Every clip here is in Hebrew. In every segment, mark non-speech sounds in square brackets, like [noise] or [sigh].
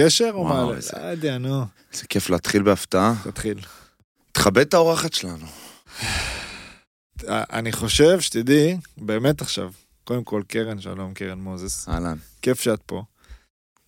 גשר או מעלה? איזה- לא יודע, נו. איזה כיף להתחיל בהפתעה. תתחיל. תכבד את האורחת שלנו. אה, אני חושב שתדעי, באמת עכשיו, קודם כל, קרן, שלום, קרן מוזס. אהלן. כיף שאת פה.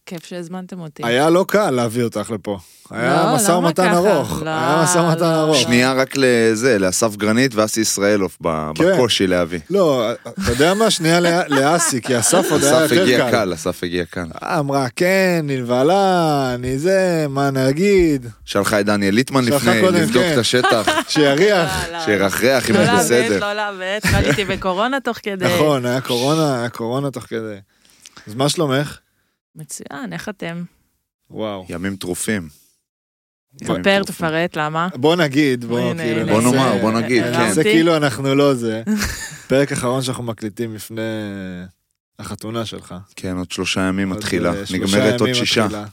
כיף שהזמנתם אותי. היה לא קל להביא אותך לפה. היה לא, משא ומתן? ארוך. לא, היה משא ומתן לא. ארוך. שנייה רק לזה, לאסף גרנית ואסי ישראלוף כן. בקושי להביא. לא, אתה יודע מה? שנייה לאסי, כי אסף עוד היה אסף יותר הגיע קל. קל, אסף הגיע קל. אמרה, כן, נלבלה, אני זה, מה נגיד, שלחה את דניאל ליטמן לפני, קודם, לבדוק כן. את השטח, [laughs] שיריח. לא, לא. שירחרח אם לא הוא לאבד, בסדר. לא לאבד, חליתי בקורונה תוך כדי. נכון, היה קורונה, היה קורונה תוך כדי. אז מה שלומך? מצוין, איך אתם? וואו. ימים טרופים. תספר. תפרט, למה? בוא נגיד, בוא הנה, כאילו הנה, בוא נאמר, בוא נגיד, הרמתי. כן. נעשה כאילו אנחנו לא זה. [laughs] פרק אחרון שאנחנו מקליטים לפני החתונה שלך. כן, עוד שלושה ימים מתחילה, אה, נגמרת עוד שישה. מתחילה.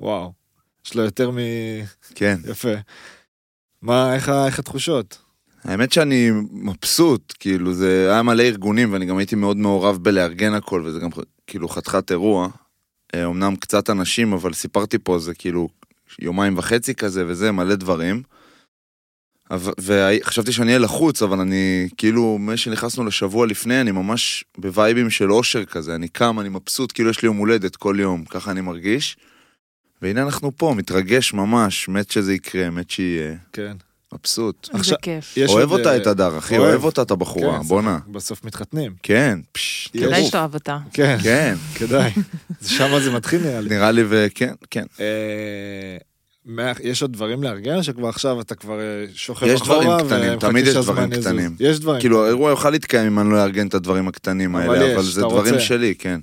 וואו. יש לו יותר מ... כן. יפה. מה, איך איך התחושות? האמת שאני מבסוט, כאילו זה היה מלא ארגונים ואני גם הייתי מאוד מעורב בלארגן הכל וזה גם כאילו חתיכת אירוע. אה, אמנם קצת אנשים אבל סיפרתי פה זה כאילו יומיים וחצי כזה וזה מלא דברים. וחשבתי שאני אהיה לחוץ אבל אני כאילו מאז שנכנסנו לשבוע לפני אני ממש בווייבים של אושר כזה אני קם אני מבסוט כאילו יש לי יום הולדת כל יום ככה אני מרגיש. והנה אנחנו פה מתרגש ממש מת שזה יקרה מת שיהיה כן. מבסוט. איזה עכשיו- כיף. יש אוהב אותה אה, את הדר, אחי, אוהב. אוהב אותה את הבחורה, כן, בואנה. בסוף מתחתנים. כן, פש, יש. כדאי טירוף. שתאהב אותה. כן, כן, [laughs] כדאי. שמה זה מתחיל נראה לי. נראה לי וכן, כן. אה, מה- יש עוד דברים לארגן, שכבר עכשיו אתה כבר אה, שוכב יש אחורה, דברים קטנים, תמיד יש דברים יזוז. קטנים. יש דברים. כאילו, האירוע יוכל להתקיים אם אני לא אארגן את הדברים הקטנים אבל האלה, יש, אבל זה דברים רוצה. שלי, כן.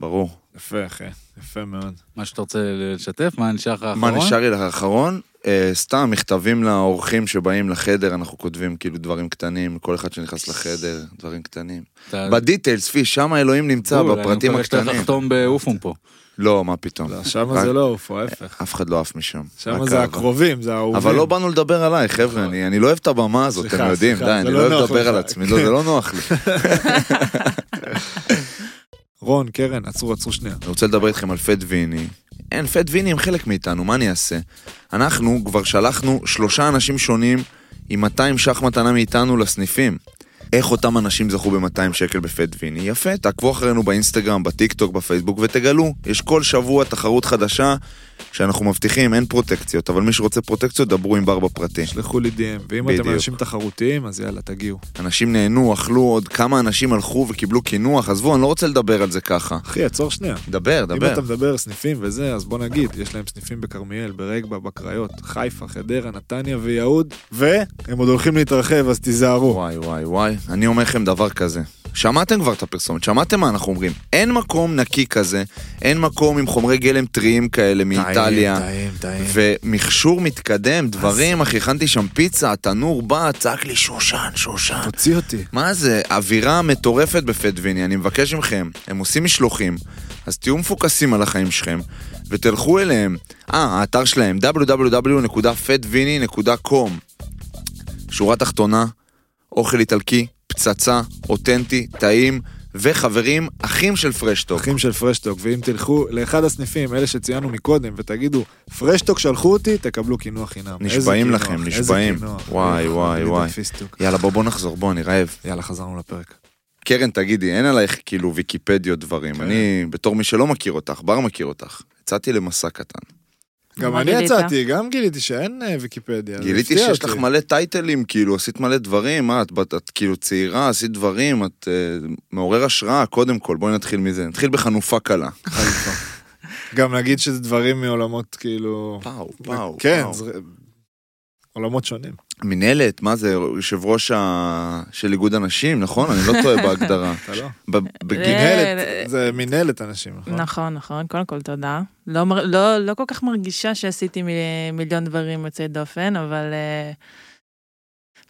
ברור. יפה, אחי. יפה מאוד. מה שאתה רוצה לשתף, מה נשאר לך האחרון? מה נשאר לי לאחרון? אה, סתם מכתבים לאורחים שבאים לחדר, אנחנו כותבים כאילו דברים קטנים, כל אחד שנכנס לחדר, דברים קטנים. בדיטיילס, פי, שם האלוהים נמצא, בול, בפרטים אני מקווה שאתה הקטנים. לחתום באופום פה. לא, מה פתאום. לא, שם רק- זה לא אופו, ההפך. אף אחד לא עף משם. שם זה. הקרובים, זה האהובים. אבל לא באנו לדבר עליי, חבר'ה. אני אני לא אוהב את הבמה הזאת, אתם יודעים, די, אני לא לא אוהב לדבר. על עצמי, לא, זה לא נוח לי. [laughs] רון, קרן, עצרו, עצרו שנייה. אני רוצה לדבר איתכם על פט ויני. אין, פט ויני הם חלק מאיתנו, מה אני אעשה? אנחנו כבר שלחנו שלושה אנשים שונים עם 200 ש"ח מתנה מאיתנו לסניפים. איך אותם אנשים זכו ב-200 שקל בפט ויני? יפה, תעקבו אחרינו באינסטגרם, בטיק טוק, בפייסבוק ותגלו. יש כל שבוע תחרות חדשה שאנחנו מבטיחים, אין פרוטקציות, אבל מי שרוצה פרוטקציות, דברו עם בר בפרטי. שלחו לי DM, ואם אתם בדיוק. אנשים תחרותיים, אז יאללה, תגיעו. אנשים נהנו, אכלו, עוד כמה אנשים הלכו וקיבלו קינוח, עזבו, אני לא רוצה לדבר על זה ככה. אחי, עצור שנייה. דבר, אם דבר. אתה מדבר סניפים וזה, אז בוא נגיד, יש להם סניפים בכרמיאל, ברגבה, בקריות, חיפה, חדרה, נתניה ויהוד, והם עוד הולכים להתרחב, אז תיזהרו. וואי וואי וואי, אני אומר לכם דבר כזה. שמעתם כבר את הפרסומת, שמעתם מה אנחנו אומרים. אין מקום נקי כזה, אין מקום עם חומרי גלם טריים כאלה מאיטליה. טעים, טעים. ומכשור מתקדם, דברים, אחי, הכנתי שם פיצה, התנור בא, צעק לי שושן, שושן. תוציא אותי. מה זה, אווירה מטורפת בפטוויני, אני מבקש מכם, הם עושים משלוחים, אז תהיו מפוקסים על החיים שלכם, ותלכו אליהם. אה, האתר שלהם, www.fatvini.com שורה תחתונה, אוכל איטלקי, פצצה, אותנטי, טעים, וחברים, אחים של פרשטוק. אחים של פרשטוק, ואם תלכו לאחד הסניפים, אלה שציינו מקודם, ותגידו, פרשטוק שלחו אותי, תקבלו קינוח חינם. נשבעים לכם, נשבעים. וואי, וואי, וואי. יאללה, בוא, בוא נחזור, בוא, אני רעב. יאללה, חזרנו לפרק. קרן, תגידי, אין עלייך כאילו ויקיפדיות דברים. כן. אני, בתור מי שלא מכיר אותך, בר מכיר אותך, יצאתי למסע קטן. גם אני? יצאתי, גם גיליתי שאין אה, ויקיפדיה. גיליתי שיש לך אותי. מלא טייטלים, כאילו, עשית מלא דברים, מה, את, את, את כאילו צעירה, עשית דברים, את uh, מעורר השראה, קודם כל, בואי נתחיל מזה. נתחיל בחנופה קלה. [laughs] גם נגיד שזה דברים מעולמות כאילו... וואו, וואו, כן, וואו. זה- עולמות שונים. מנהלת, מה זה, יושב ראש ה... של איגוד הנשים, נכון? אני לא טועה [laughs] בהגדרה. אתה לא? מנהלת, זה מנהלת אנשים, נכון? נכון, נכון, קודם כל תודה. לא, לא, לא כל כך מרגישה שעשיתי מ- מיליון דברים יוצאי דופן, אבל אה,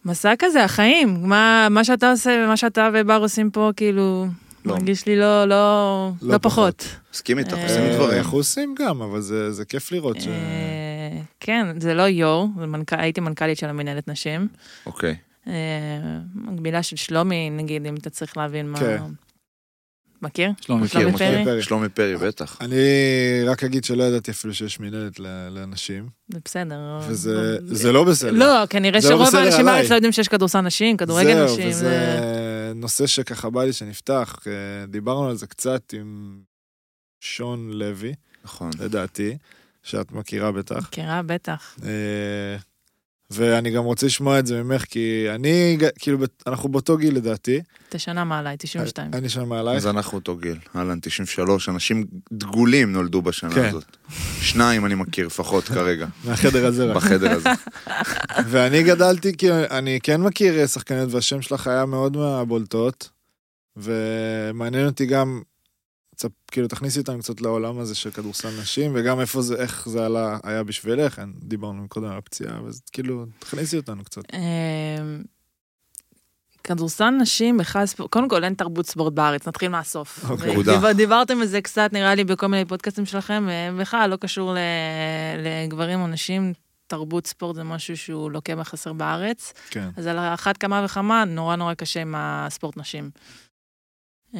מסע כזה, החיים, מה, מה שאתה עושה ומה שאתה ובר עושים פה, כאילו, לא. מרגיש לי לא, לא, לא לא פחות. מסכים איתך, אה, עושים אה, דברים. אנחנו עושים גם, אבל זה זה כיף לראות ש... אה, כן, זה לא יו"ר, מנכ- הייתי מנכ"לית של המנהלת נשים. אוקיי. אה, מקבילה של שלומי, נגיד, אם אתה צריך להבין מה... כן. מכיר? שלומי מכיר, שלומי מכיר. פרי? שלומי פרי, בטח. אני רק אגיד שלא ידעתי אפילו שיש מינהלת ל- לאנשים, זה בסדר. וזה זה לא בסדר. לא, כנראה לא שרוב האנשים. בארץ לא יודעים שיש כדורסל נשים, כדורגל זהו, נשים. וזה זה- נושא שככה בא לי שנפתח. אה, דיברנו על זה קצת עם שון לוי, נכון. לדעתי, שאת מכירה בטח. מכירה, בטח. אה, ואני גם רוצה לשמוע את זה ממך, כי אני, כאילו, אנחנו באותו גיל לדעתי. אתה שנה מעליי, 92. אני שם מעלייך. אז אנחנו אותו גיל. אהלן, 93, אנשים דגולים נולדו בשנה כן. הזאת. שניים אני מכיר לפחות כרגע, [laughs] מהחדר הזה רק. בחדר הזה. [laughs] ואני גדלתי, כי אני כן מכיר אה, שחקניות, והשם שלך היה מאוד מהבולטות, ומעניין אותי גם, כאילו, תכניסי אותנו קצת לעולם הזה של כדורסל נשים, וגם איפה זה, איך זה עלה, היה בשבילך, דיברנו קודם על הפציעה, אז כאילו, תכניסי אותנו קצת. אמ, כדורסל נשים, בכלל קודם כל אין תרבות ספורט בארץ, נתחיל מהסוף. אוקיי. דיברתם על זה קצת, נראה לי, בכל מיני פודקאסטים שלכם, אה, בכלל לא קשור ל- לגברים או נשים, תרבות ספורט זה משהו שהוא לוקה בחסר בארץ, כן. אז על אחת כמה וכמה, נורא נורא קשה עם הספורט נשים. אמ,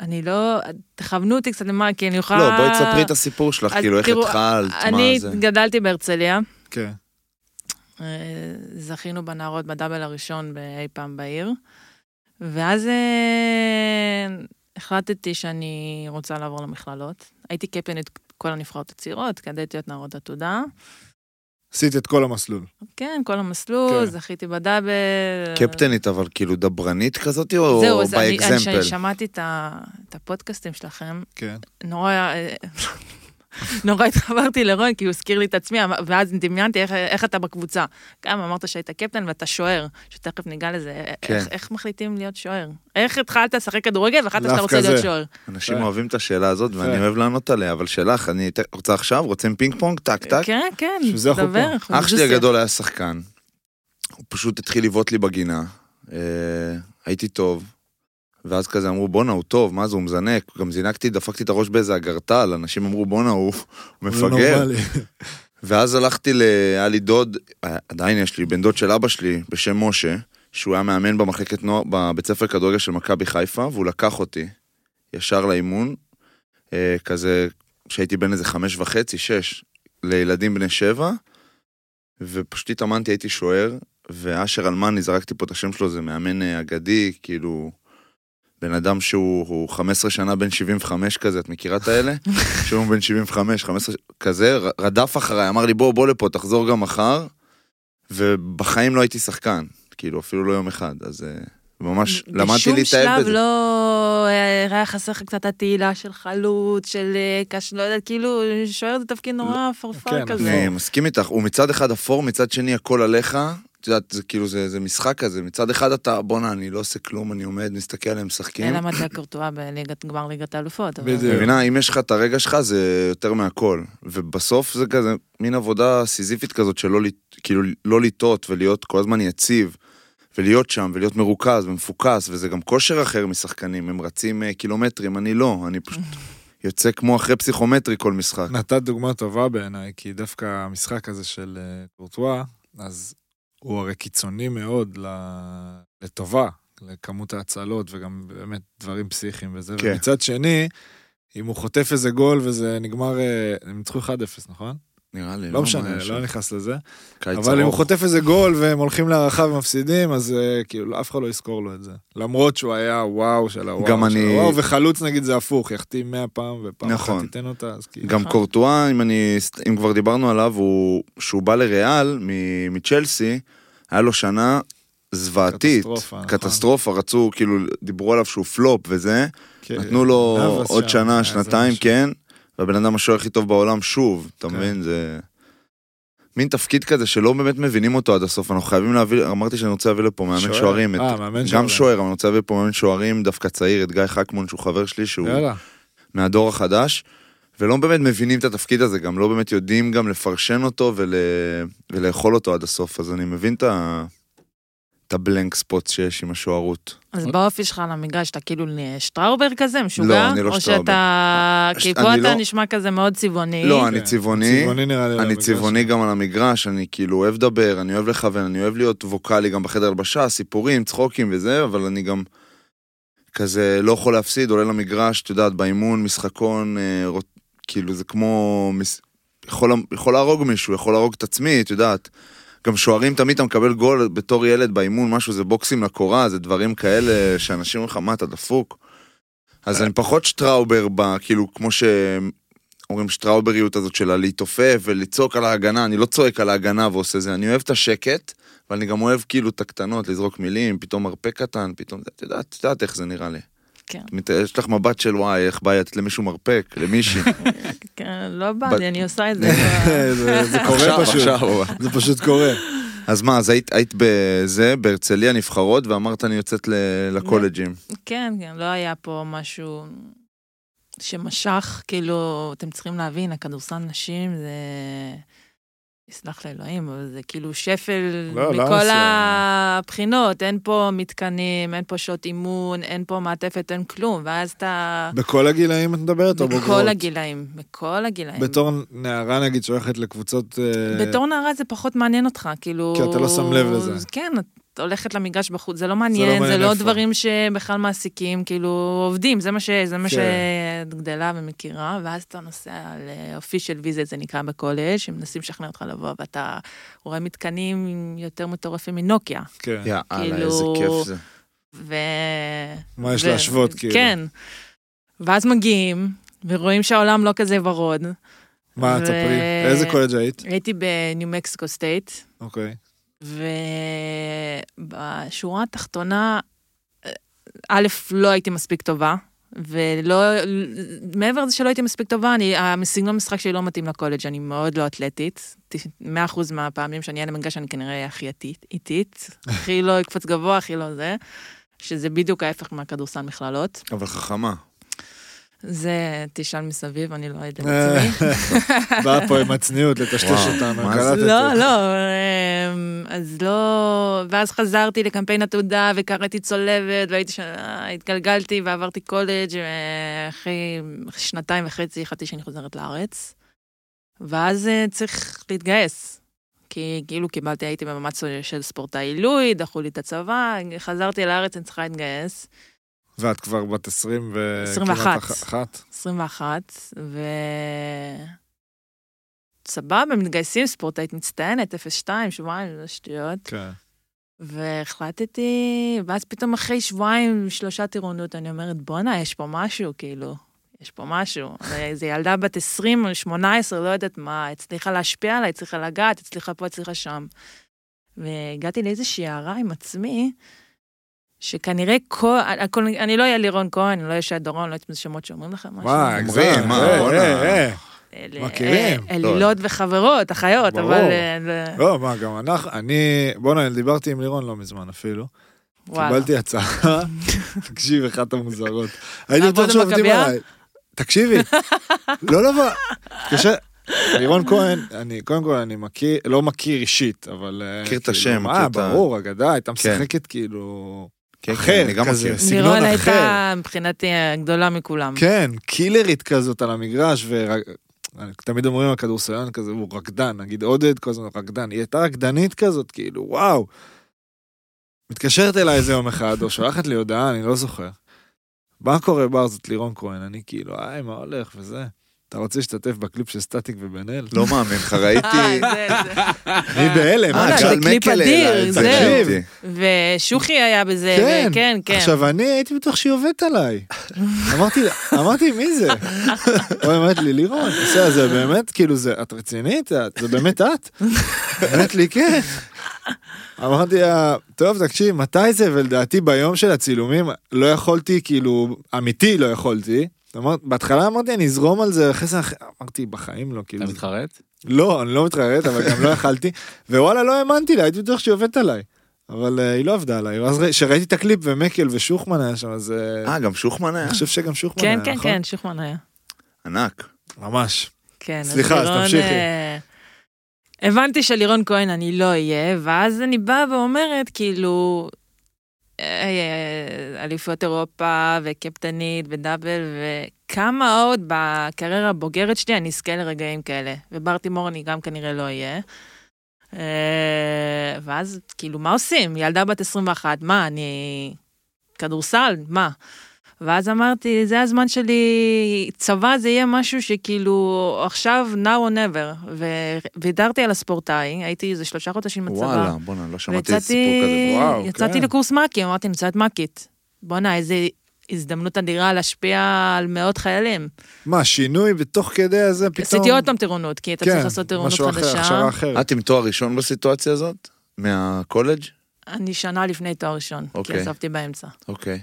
אני לא, תכוונו אותי קצת למה, כי אני יכולה... לא, בואי תספרי את הסיפור שלך, כאילו, איך התחלת, מה אני זה. גדלתי בהרצליה, כן. אה, זכינו בנערות בדאבל הראשון באי פעם בעיר, ואז אה, החלטתי שאני רוצה לעבור למכללות. הייתי קפטנית כל הנבחרות הצעירות, כדאיתי להיות נערות עתודה. עשית את כל המסלול. כן, כל המסלול, כן. זכיתי בדאבל. קפטנית, אבל כאילו דברנית כזאת, או זהו, אז אני, אני, באקזמפל? שמעתי את, ה, את הפודקאסטים שלכם, כן. נורא, אה, נורא התחברתי לרון, כי הוא הזכיר לי את עצמי, ואז דמיינתי איך, איך אתה בקבוצה. גם אמרת שהיית קפטן ואתה שוער, שתכף ניגע לזה. כן. איך, איך מחליטים להיות שוער? איך התחלת לשחק כדורגל והחלטת שאתה רוצה להיות זה. שוער? אנשים כן. אוהבים את השאלה הזאת, ואני כן. אוהב לענות עליה, אבל שלך, אני רוצה עכשיו? רוצים פינג פונג? טק טק? כן, כן, דבר. אח שלי. הגדול היה שחקן. הוא פשוט התחיל לבעוט לי בגינה. אה, הייתי טוב. ואז כזה אמרו, בואנה, הוא טוב, מה זה, הוא מזנק. גם זינקתי, דפקתי את הראש באיזה אגרטל, אנשים אמרו, בואנה, הוא לא מפגר. ואז הלכתי ל... היה לי דוד, עדיין יש לי, בן דוד של אבא שלי, בשם משה, שהוא היה מאמן במחלקת נוער, בבית ספר כדורגל של מכבי חיפה, והוא לקח אותי ישר לאימון, אה, כזה, כשהייתי בן איזה חמש וחצי, שש, לילדים בני שבע, ופשוט התאמנתי, הייתי שוער, ואשר אלמני, זרקתי פה את השם שלו, זה מאמן אה, אגדי, כאילו, בן אדם שהוא הוא 15 שנה בן 75 כזה, את מכירה את האלה? [laughs] שהוא בן 75, 15, כזה, רדף אחריי, אמר לי בוא, בוא לפה, תחזור גם מחר, ובחיים לא הייתי שחקן, כאילו, אפילו לא יום אחד, אז אה, ממש למדתי להתאהב בשום שלב בזה. לא אה, היה חסר לך קצת התהילה של חלוץ, של אה, קש... לא יודעת, כאילו, שוער זה תפקיד נורא פרפר כן, כזה. אני מסכים איתך, הוא מצד אחד אפור, מצד שני הכל עליך, את יודעת, זה כאילו, זה, זה משחק כזה, מצד אחד אתה, בואנה, אני לא עושה כלום, אני עומד, מסתכל עליהם, משחקים. אלא מטה קורטואה בליגת גמר ליגת האלופות. אבל- בדיוק. מבינה, אם יש לך את הרגע שלך, זה יותר מהכל. ובסוף זה כזה, מין עבודה סיזיפית כזאת שלא, כאילו, לא לטעות ולהיות כל הזמן יציב, ולהיות שם, ולהיות מרוכז ומפוקס, וזה גם כושר אחר משחקנים, הם רצים אה, קילומטרים, אני לא, אני פשוט [laughs] יוצא כמו אחרי פסיכומטרי כל משחק. נתת דוגמה טובה בעיניי, כי דווקא המשחק הזה של אה, קורטואה, אז הוא הרי קיצוני מאוד לטובה, לכמות ההצלות וגם באמת דברים פסיכיים וזה. כן. ומצד שני, אם הוא חוטף איזה גול וזה נגמר, אה, הם ניצחו 1-0, נכון? נראה לי, לא משנה, מה יש לא שם. נכנס לזה. קיץ אבל אם הוא. חוטף איזה גול והם הולכים להערכה ומפסידים, אז אה, כאילו אף אחד לא יזכור לו את זה. למרות שהוא היה וואו של הוואו גם של אני- הוואו, וחלוץ נגיד זה הפוך, יחתים 100 פעם ופעם נכון. אחת תיתן אותה, אז כאילו... גם קורטואה, אם אני, אם כבר דיברנו עליו, הוא, שהוא בא לריאל מ- מצ'לסי, היה לו שנה זוועתית, קטסטרופה, נכון. קטסטרופה, רצו, כאילו, דיברו עליו שהוא פלופ וזה, כן, נתנו לו עוד שם, שנה, שנתיים, משהו. כן, והבן אדם השוער הכי טוב בעולם שוב, אתה כן. מבין? זה... מין תפקיד כזה שלא באמת מבינים אותו עד הסוף, אנחנו חייבים להביא, אמרתי שאני רוצה להביא לפה מאמן שוער? שוערים, את- אה, מאמן גם. שוער, אבל אני רוצה להביא לפה מאמן שוערים דווקא צעיר, את גיא חכמון, שהוא חבר שלי, שהוא יאללה. מהדור החדש, ולא באמת מבינים את התפקיד הזה, גם לא באמת יודעים גם לפרשן אותו ול... ולאכול אותו עד הסוף, אז אני מבין את ה... את ה blank spot שיש עם השוערות. אז באופי שלך על המגרש, אתה כאילו שטראובר כזה, משוגע? לא, אני לא או שטראובר. שאתה... ש- כי פה אני אתה לא- נשמע כזה מאוד צבעוני. לא, אני כן, צבעוני, צבעוני נראה לי. על אני. צבעוני גם על המגרש, אני כאילו אוהב לדבר, אני אוהב לכוון, אני אוהב להיות ווקאלי גם בחדר הלבשה, סיפורים, צחוקים וזה, אבל אני גם... כזה לא יכול להפסיד, עולה למגרש, את יודעת, באימון, משחקון, אה, רוט- כאילו זה כמו... מס- יכול, יכול להרוג מישהו, יכול להרוג את עצמי, את יודעת. גם שוערים תמיד אתה מקבל גול בתור ילד באימון, משהו זה בוקסים לקורה, זה דברים כאלה שאנשים אומרים לך, מה, אתה דפוק? אז אני פחות שטראובר, ב, כאילו, כמו שאומרים שטראובריות הזאת של הלהתעופף ולצעוק על ההגנה, אני לא צועק על ההגנה ועושה זה, אני אוהב את השקט, אבל אני גם אוהב כאילו את הקטנות, לזרוק מילים, פתאום מרפק קטן, פתאום, את יודעת, את יודעת איך זה נראה לי. כן. יש לך מבט של וואי, איך בא לתת למישהו מרפק, למישהי. [laughs] כן, לא בא לי, אני עושה את זה. [laughs] זה קורה פשוט. זה פשוט קורה. אז מה, אז היית, היית בזה, בהרצליה נבחרות, ואמרת אני יוצאת ל- לקולג'ים. כן, כן, לא היה פה משהו שמשך, כאילו, אתם צריכים להבין, הכדורסל נשים זה... יסלח לאלוהים, אבל זה כאילו שפל לא, לא מכל עשו. הבחינות, אין פה מתקנים, אין פה שעות אימון, אין פה מעטפת, אין כלום, ואז אתה... בכל הגילאים את מדברת או בוגרות? בכל הגילאים, בכל הגילאים. בתור נערה נגיד שהולכת לקבוצות... אה, בתור נערה זה פחות מעניין אותך, כאילו... כי אתה לא שם לב לזה. כן, הולכת למגרש בחוץ, זה לא מעניין, זה מעניין לא איפה. דברים שבכלל מעסיקים, כאילו, עובדים, זה מה ש- זה מה כן. שאת גדלה ומכירה, ואז אתה נוסע ל official visit, זה נקרא בקולג', שמנסים לשכנע אותך לבוא, ואתה רואה מתקנים יותר מטורפים מנוקיה. כן. יאללה, כאילו- איזה כיף זה. ו... מה יש ו- להשוות כאילו? כן. ואז מגיעים, ורואים שהעולם לא כזה ורוד. מה, ו- תספרי. איזה קולג' היית? הייתי בניו מקסיקו סטייט, אוקיי. ובשורה התחתונה, א', לא הייתי מספיק טובה, ולא, מעבר לזה שלא הייתי מספיק טובה, אני, הסגנון המשחק שלי לא מתאים לקולג', אני מאוד לא אתלטית. 100% מהפעמים שאני אהיה למגרש אני כנראה הכי איטית, [laughs] הכי לא אקפוץ גבוה, הכי לא זה, שזה בדיוק ההפך מהכדורסל מכללות. אבל חכמה. זה תשאל מסביב, אני לא יודעת [laughs] עצמי. באה פה עם הצניעות לטשטש אותנו, מה זה? קלטתי. לא, לא, אמ, אז לא... ואז חזרתי לקמפיין עתודה וקראתי צולבת, והייתי שם, התגלגלתי ועברתי קולג', ואחרי שנתיים וחצי החלטתי שאני חוזרת לארץ. ואז אה, צריך להתגייס. כי כאילו קיבלתי, הייתי במאמץ של ספורטאי עילוי, דחו לי את הצבא, חזרתי לארץ, אני צריכה להתגייס. ואת כבר בת 20 ו... 21. כמעט אח- אחת? 21, ו... סבבה, מתגייסים, ספורטאית מצטיינת, 0-2, שבועיים, זה שטויות. כן. והחלטתי, ואז פתאום אחרי שבועיים, שלושה טירונות, אני אומרת, בואנה, יש פה משהו, כאילו, יש פה משהו. [laughs] זו ילדה בת 20 או 18, לא יודעת מה, הצליחה להשפיע עליי, הצליחה לגעת, הצליחה פה, הצליחה שם. והגעתי לאיזושהי הערה עם עצמי, שכנראה כל, הכל, אני לא אהיה לירון כהן, אני לא אהיה שי דורון, לא יודעת אם זה שמות שאומרים לכם משהו. מה, אומרים, הגזם, מה, אה, בואנה. אה, אה. אלה- מכירים. אה, אלילות וחברות, אחיות. אבל... אה, לא, מה, גם אנחנו, אני, בוא'נה, דיברתי עם לירון לא מזמן אפילו. וואלה. קיבלתי הצעה, [laughs] תקשיב, אחת המוזרות. הייתי בטוח שעובדים? עליי. תקשיבי, לא לבוא, קשה. לירון כהן, אני, קודם כל אני מכיר, לא מכיר אישית, אבל... אה, מכיר את כאילו, השם, מה, מכיר את ה- ברור, אגדה, הייתה כן. משחקת כאילו... כן, אחר, כן, אני גם כזה. מכיר. סגנון לירון אחר. הייתה מבחינתי הגדולה מכולם. כן, קילרית כזאת על המגרש, ותמיד אומרים על כדורסלן כזה, הוא רקדן, נגיד עודד כל הזמן רקדן, היא הייתה רקדנית כזאת, כאילו, וואו. מתקשרת אליי איזה יום אחד, או שולחת לי הודעה, אני לא זוכר. מה קורה בר זאת לירון כהן, אני כאילו, היי, מה הולך וזה. אתה רוצה להשתתף בקליפ של סטטיק ובן אל? לא מאמין לך, אה, ראיתי... זה. אני בהלם. אה, אה, זה קליפ אדיר, זה, זהו. ושוחי היה בזה, כן, כן, כן. עכשיו, אני הייתי בטוח שהיא עובדת עליי. אמרתי, מי זה? [laughs] היא אומרת לי, לירון, בסדר, זה באמת, כאילו, זה, את רצינית? זה באמת את? אמרת לי, כן. אמרתי לה, טוב, תקשיב, מתי זה? ולדעתי ביום של הצילומים לא יכולתי, כאילו, אמיתי לא יכולתי. בהתחלה אמרתי, אני אזרום על זה, אחרי זה אמרתי, בחיים לא, כאילו, אתה מתחרט? לא, אני לא מתחרט, אבל גם לא יכלתי, ווואלה, לא האמנתי לה, הייתי בטוח שהיא עובדת עליי. אבל אה, היא לא עבדה עליי, ואז ראי- כשראיתי את הקליפ ומקל ושוחמן היה שם, אז אה, אה, גם שוחמן היה? אני חושב שגם שוחמן כן, היה, כן, נכון? כן, שוחמן היה. ענק. ממש. כן, אז סליחה, אז תמשיכי. אה, הבנתי שלירון כהן אני לא אהיה, ואז אני באה ואומרת, כאילו, אליפויות אירופה וקפטנית ודאבל, וכמה עוד בקריירה הבוגרת שלי אני אזכה לרגעים כאלה. וברטימור אני גם כנראה לא אהיה. אה, ואז, כאילו, מה עושים? ילדה בת 21, מה, אני... כדורסל, מה? ואז אמרתי, זה הזמן שלי, צבא זה יהיה משהו שכאילו, עכשיו, now or never. וויתרתי על הספורטאי, הייתי איזה שלושה חודשים בצבא. וואלה, בואנה, לא שמעתי איזה ויצאתי סיפור כזה. וואו, יצאתי כן. לקורס מ"כים, אמרתי, אני נמצאת מ"כית. בואנה, איזה הזדמנות אדירה להשפיע על מאות חיילים. מה, שינוי בתוך כדי הזה פתאום? עשיתי עוד פעם טירונות, כי אתה כן, צריך לעשות טירונות משהו אחר, חדשה. הכשרה אחרת. את עם תואר ראשון בסיטואציה הזאת? מהקולג'? אני שנה לפני תואר ראשון, כי אוקיי. עזבתי באמצע. אוקיי.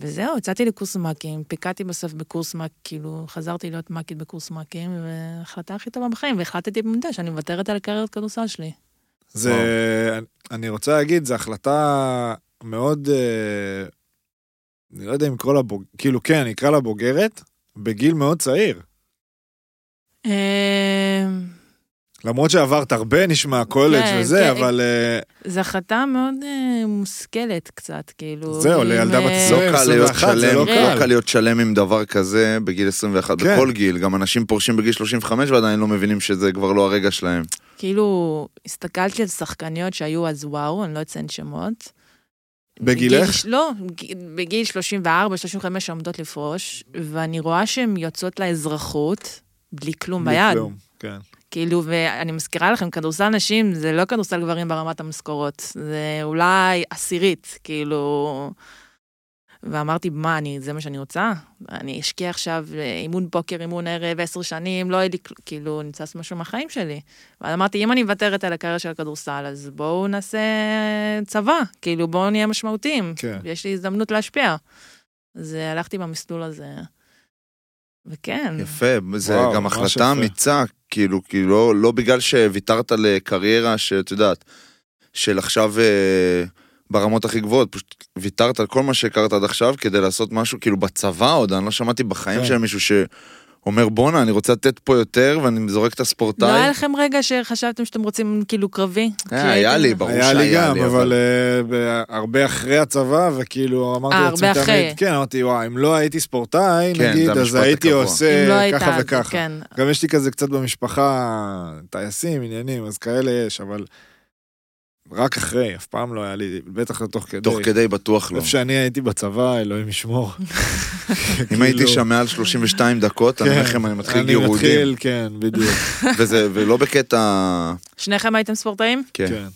וזהו, יצאתי לקורס מ"כים, פיקדתי בסוף בקורס מ"כ, כאילו, חזרתי להיות מ"כית בקורס מ"כים, והחלטה הכי טובה בחיים, והחלטתי במודע שאני מוותרת על הקריירת כדורסל שלי. זה, אני רוצה להגיד, זו החלטה מאוד, אה, אני לא יודע אם לקרוא לה בוג... כאילו, כן, אני אקרא לה בוגרת, בגיל מאוד צעיר. אה, למרות שעברת הרבה, נשמע קולג' כן, וזה, כן. אבל אה, זו החלטה מאוד אה, מושכלת קצת, כאילו. זהו, לילדה בת אה, עשרים. לא קל להיות 21, זה שלם, לא לא קל. קל להיות שלם עם דבר כזה בגיל 21, כן. בכל גיל. גם אנשים פורשים בגיל 35 ועדיין לא מבינים שזה כבר לא הרגע שלהם. כאילו, הסתכלתי על שחקניות שהיו אז וואו, אני לא אציין שמות. בגילך? בגיל- לא, בגיל 34, 35 שעומדות לפרוש, ואני רואה שהן יוצאות לאזרחות בלי כלום בלי ביד. כלום, כן. כאילו, ואני מזכירה לכם, כדורסל נשים זה לא כדורסל גברים ברמת המשכורות, זה אולי עשירית, כאילו... ואמרתי, מה, אני, זה מה שאני רוצה? אני אשקיע עכשיו אה, אימון בוקר, אימון ערב, עשר שנים, לא יהיה לי, כאילו, לעשות משהו מהחיים שלי. ואז אמרתי, אם אני מוותרת על הקריירה של הכדורסל, אז בואו נעשה צבא, כאילו, בואו נהיה משמעותיים. כן. יש לי הזדמנות להשפיע. אז אה, הלכתי במסלול הזה. וכן. יפה, זה וואו, גם החלטה. אמיצה, כאילו, כאילו, לא, לא בגלל שוויתרת לקריירה שאת יודעת, של עכשיו אה, ברמות הכי גבוהות, פשוט ויתרת על כל מה שהכרת עד עכשיו כדי לעשות משהו, כאילו בצבא עוד, אני לא שמעתי בחיים כן. של מישהו שאומר בואנה, אני רוצה לתת פה יותר ואני זורק את לא הספורטאי. היה לכם רגע שחשבתם שאתם רוצים כאילו קרבי? אה, היה לי, ברור היה לי שהיה גם, לי, אבל אה, הרבה אחרי הצבא, וכאילו אמרתי אה, לעצמי. תמיד, כן, אמרתי, וואי, אם לא הייתי ספורטאי, כן, נגיד, אז הייתי. עושה לא ככה וככה. כן. גם יש לי כזה קצת במשפחה, טייסים, עניינים, אז כאלה יש, אבל רק אחרי, אף פעם לא היה לי, בטח לא תוך כדי. תוך כדי בטוח לא. איפה שאני הייתי בצבא, אלוהים ישמור. [laughs] אם הייתי כאילו, שם מעל 32 דקות, אני כן, אומר לכם, אני מתחיל אני גירודים. מתחיל, כן, בדיוק, [laughs] וזה, ולא בקטע, שניכם הייתם ספורטאים? כן, כן.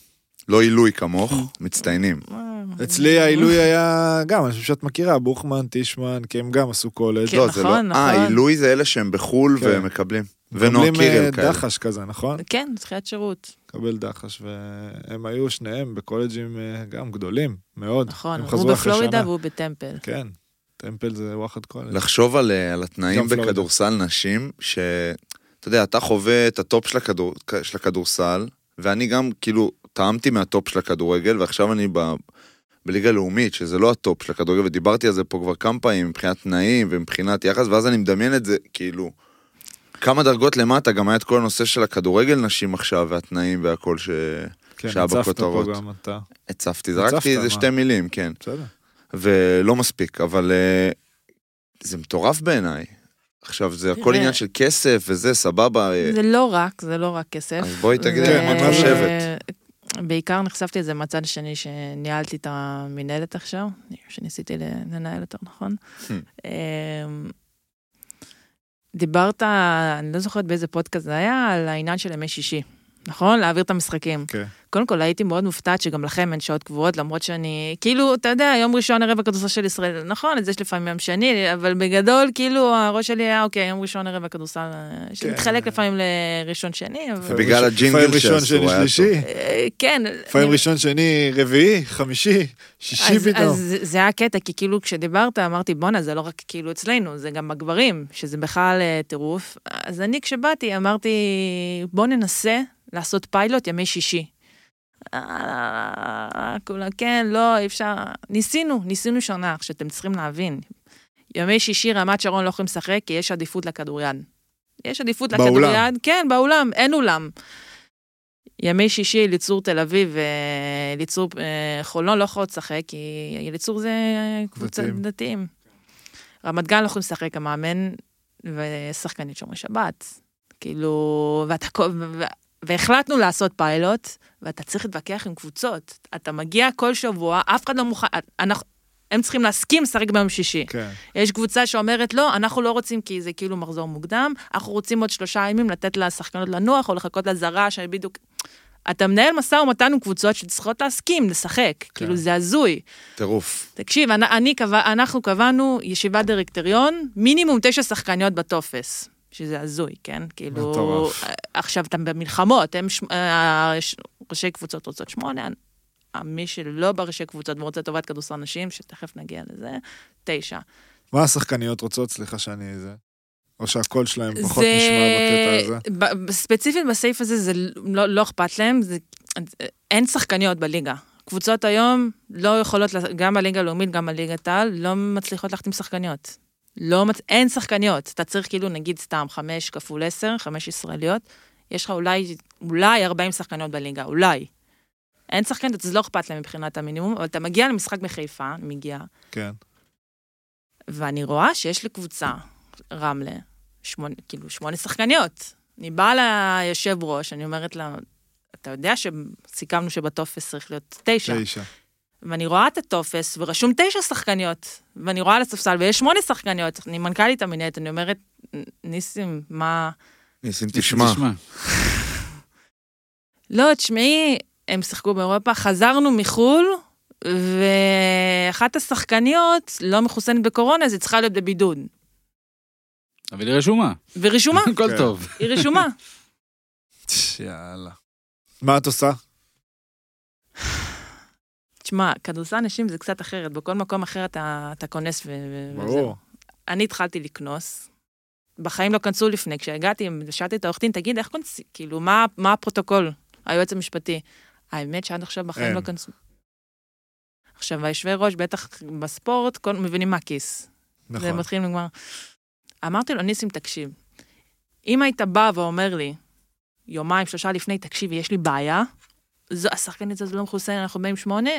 לא עילוי כמוך, מצטיינים. [laughs] אצלי העילוי היה גם, אני חושב שאת מכירה, בוכמן, טישמן, כי הם גם עשו קולג'. כן, לא, נכון, אה, נכון. עילוי זה אלה שהם בחול כן. ומקבלים. ונועה מקבלים אה, קירל כאלה. דחש כזה, נכון? כן, זכיית שירות. קבל דחש, והם היו שניהם בקולג'ים אה, גם גדולים, מאוד. נכון, הוא בפלורידה. והוא בטמפל. כן, טמפל זה וואחד קולג'. לחשוב על, אה, על התנאים. בכדורסל נשים, שאתה יודע, אתה חווה את הטופ של, הכדור, של הכדורסל, ואני גם כאילו טעמתי מהטופ של הכדורגל, ועכשיו אני ב, בליגה לאומית, שזה לא הטופ של הכדורגל, ודיברתי על זה פה כבר כמה פעמים, מבחינת תנאים ומבחינת יחס, ואז אני מדמיין את זה, כאילו, כמה דרגות למטה, גם היה את כל הנושא של הכדורגל נשים עכשיו, והתנאים והכל ש... כן, שהיה הצפת פה בכותרות. גם אתה. הצפתי, הצפת, זרקתי איזה? שתי מילים, כן. בסדר. ולא מספיק, אבל אה, זה מטורף בעיניי. עכשיו, זה הכל. עניין של כסף וזה, סבבה. אה, זה לא רק, זה לא רק כסף. אז בואי תגידי כן, מה את. חושבת. בעיקר נחשפתי לזה מהצד השני שניהלתי את המינהלת עכשיו, שניסיתי לנהל יותר נכון. דיברת, אני לא זוכרת באיזה פודקאסט זה היה, על העניין של ימי שישי. נכון? להעביר את המשחקים. כן. קודם כל, הייתי מאוד מופתעת שגם לכם אין שעות קבועות, למרות שאני, כאילו, אתה יודע, יום ראשון ערב הכדורסל של ישראל, נכון, אז יש לפעמים יום שני, אבל בגדול, כאילו, הראש שלי היה, אוקיי, יום ראשון ערב הכדורסל, אה, שמתחלק לפעמים לראשון שני, אבל... ובגלל הג'ינגל שעשו, שני, היה שלישי. אה, כן. לפעמים אני- ראשון, שני, רביעי, חמישי, שישי אז, פתאום. אז זה היה הקטע, כי כאילו כשדיברת, אמרתי, בואנה, זה לא רק כאילו אצלנו, זה גם בגברים, שזה בכלל אה, טירוף. אז אני, כשבאתי, אמרתי, בוא ננסה לעשות פיילוט ימי שישי. אה, כולם, כן, לא, אי אפשר. ניסינו, ניסינו שנה, שאתם צריכים להבין. ימי שישי רמת שרון לא יכולים לשחק, כי יש עדיפות לכדוריד. יש עדיפות באולם. לכדוריד, כן, באולם, אין אולם. ימי שישי, אליצור תל אביב ואליצור אה, חולון לא יכולות לשחק, כי אליצור זה קבוצה דתיים. דתיים. רמת גן לא יכולים לשחק, המאמן ושחקנית שומרי שבת. כאילו, ואתה והחלטנו לעשות פיילוט, ואתה צריך להתווכח עם קבוצות. אתה מגיע כל שבוע, אף אחד לא מוכן, אנחנו, הם צריכים להסכים לשחק ביום שישי. כן. יש קבוצה שאומרת, לא, אנחנו לא רוצים כי זה כאילו מחזור מוקדם, אנחנו רוצים עוד שלושה ימים לתת לשחקנות לנוח, או לחכות לזרה שבדיוק... אתה מנהל משא ומתן עם קבוצות שצריכות להסכים, לשחק. כן. כאילו, זה הזוי. טירוף. תקשיב, אני, אני אנחנו קבענו ישיבת דירקטוריון, מינימום תשע שחקניות בטופס. שזה הזוי, כן? כאילו... מטורף. עכשיו, אתם במלחמות, הם... ש- אה, ש- ראשי קבוצות רוצות שמונה, מי שלא בראשי קבוצות ורוצה טובת כדורסל נשים, שתכף נגיע לזה, תשע. מה השחקניות רוצות? סליחה שאני זה. או שהקול שלהם פחות זה... נשמע בקטע הזה. ספציפית בסעיף הזה, זה לא, לא אכפת להם, זה... אין שחקניות בליגה. קבוצות היום לא יכולות, גם בליגה הלאומית, גם בליגת העל, לא מצליחות להחתים שחקניות. לא. אין שחקניות. אתה צריך כאילו, נגיד סתם, חמש כפול עשר, חמש ישראליות, יש לך אולי, אולי 40 שחקניות בליגה, אולי. אין שחקניות, אז לא אכפת להם מבחינת המינימום, אבל אתה מגיע למשחק בחיפה, אני מגיעה, כן. ואני רואה שיש לקבוצה, רמלה, שמונה, כאילו שמונה שחקניות. אני באה ליושב ראש, אני אומרת לה, אתה יודע שסיכמנו שבטופס צריך להיות תשע. תשע. ואני רואה את הטופס, ורשום תשע שחקניות, ואני רואה על הספסל, ויש שמונה שחקניות. אני מנכ"לית המינהלת, אני אומרת, ניסים, מה... ניסים תשמע. [laughs] לא, תשמעי, הם שיחקו באירופה, חזרנו מחו"ל, ואחת השחקניות לא מחוסנת בקורונה, אז היא צריכה להיות בבידוד. אבל היא רשומה. ורשומה, [laughs] הכל כן. טוב. היא רשומה. [laughs] יאללה. מה את עושה? תשמע, כדורסל נשים זה קצת אחרת, בכל מקום אחר אתה, אתה כונס ו... ברור. אני התחלתי לקנוס. בחיים לא כנסו לפני, כשהגעתי, שאלתי את העורך דין, תגיד, איך כונסים? כאילו, מה, מה הפרוטוקול? היועץ המשפטי. האמת שעד עכשיו בחיים אין. לא כנסו. עכשיו, היושבי ראש, בטח בספורט, כל, מבינים מה כיס. זה נכון. מתחיל ונגמר. אמרתי לו, ניסים, תקשיב, אם היית בא ואומר לי, יומיים, שלושה לפני, תקשיבי, יש לי בעיה, זו, השחקנית הזו לא מחוסנת, אנחנו באים שמונה,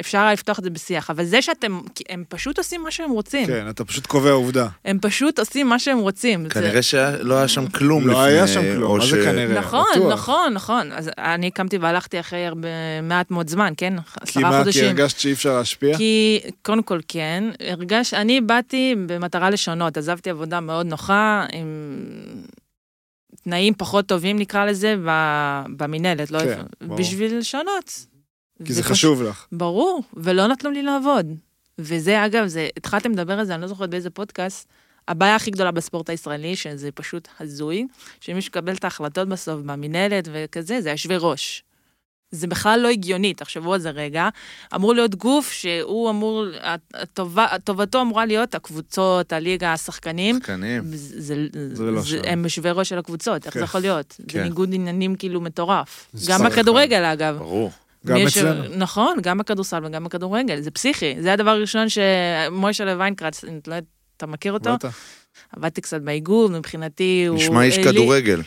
אפשר היה לפתוח את זה בשיח. אבל זה שאתם, כי הם פשוט עושים מה שהם רוצים. כן, אתה פשוט קובע עובדה. הם פשוט עושים מה שהם רוצים. כנראה שלא היה שם כלום לפני... לא היה שם כלום, מה ש- זה כנראה? נכון, בטוח. נכון, נכון. אז אני קמתי והלכתי אחרי הרבה, מעט מאוד זמן, כן? כי עשרה מה, כי חודשים. הרגשת שאי אפשר להשפיע? כי, קודם כל כן, הרגש, אני באתי במטרה לשנות, עזבתי עבודה מאוד נוחה, עם תנאים פחות טובים נקרא לזה, במינהלת, לא כן, איפה- ברור. בשביל לשנות. כי זה חשוב לך. ברור, ולא נתנו לי לעבוד. וזה, אגב, זה, התחלתם לדבר על זה, אני לא זוכרת באיזה פודקאסט, הבעיה הכי גדולה בספורט הישראלי, שזה פשוט הזוי, שמי שקבל את ההחלטות בסוף במינהלת וכזה, זה יושבי ראש. זה בכלל לא הגיוני, תחשבו על זה רגע. אמור להיות גוף שהוא אמור, טובתו אמורה להיות הקבוצות, הליגה, השחקנים. שחקנים. זה, זה, זה לא זה, שם. הם יושבי ראש של הקבוצות, איך כן. זה יכול להיות? זה כן. ניגוד עניינים כאילו מטורף. זה גם בכדורגל, אגב. ברור. גם יש- אצלנו. נכון, גם בכדורסל וגם בכדורגל, זה פסיכי. זה הדבר הראשון שמוישה ויינקרץ, אני לא יודעת, אתה מכיר אותו? בטח. עבדתי קצת באיגוד, מבחינתי הוא... נשמע איש אלי- כדורגל.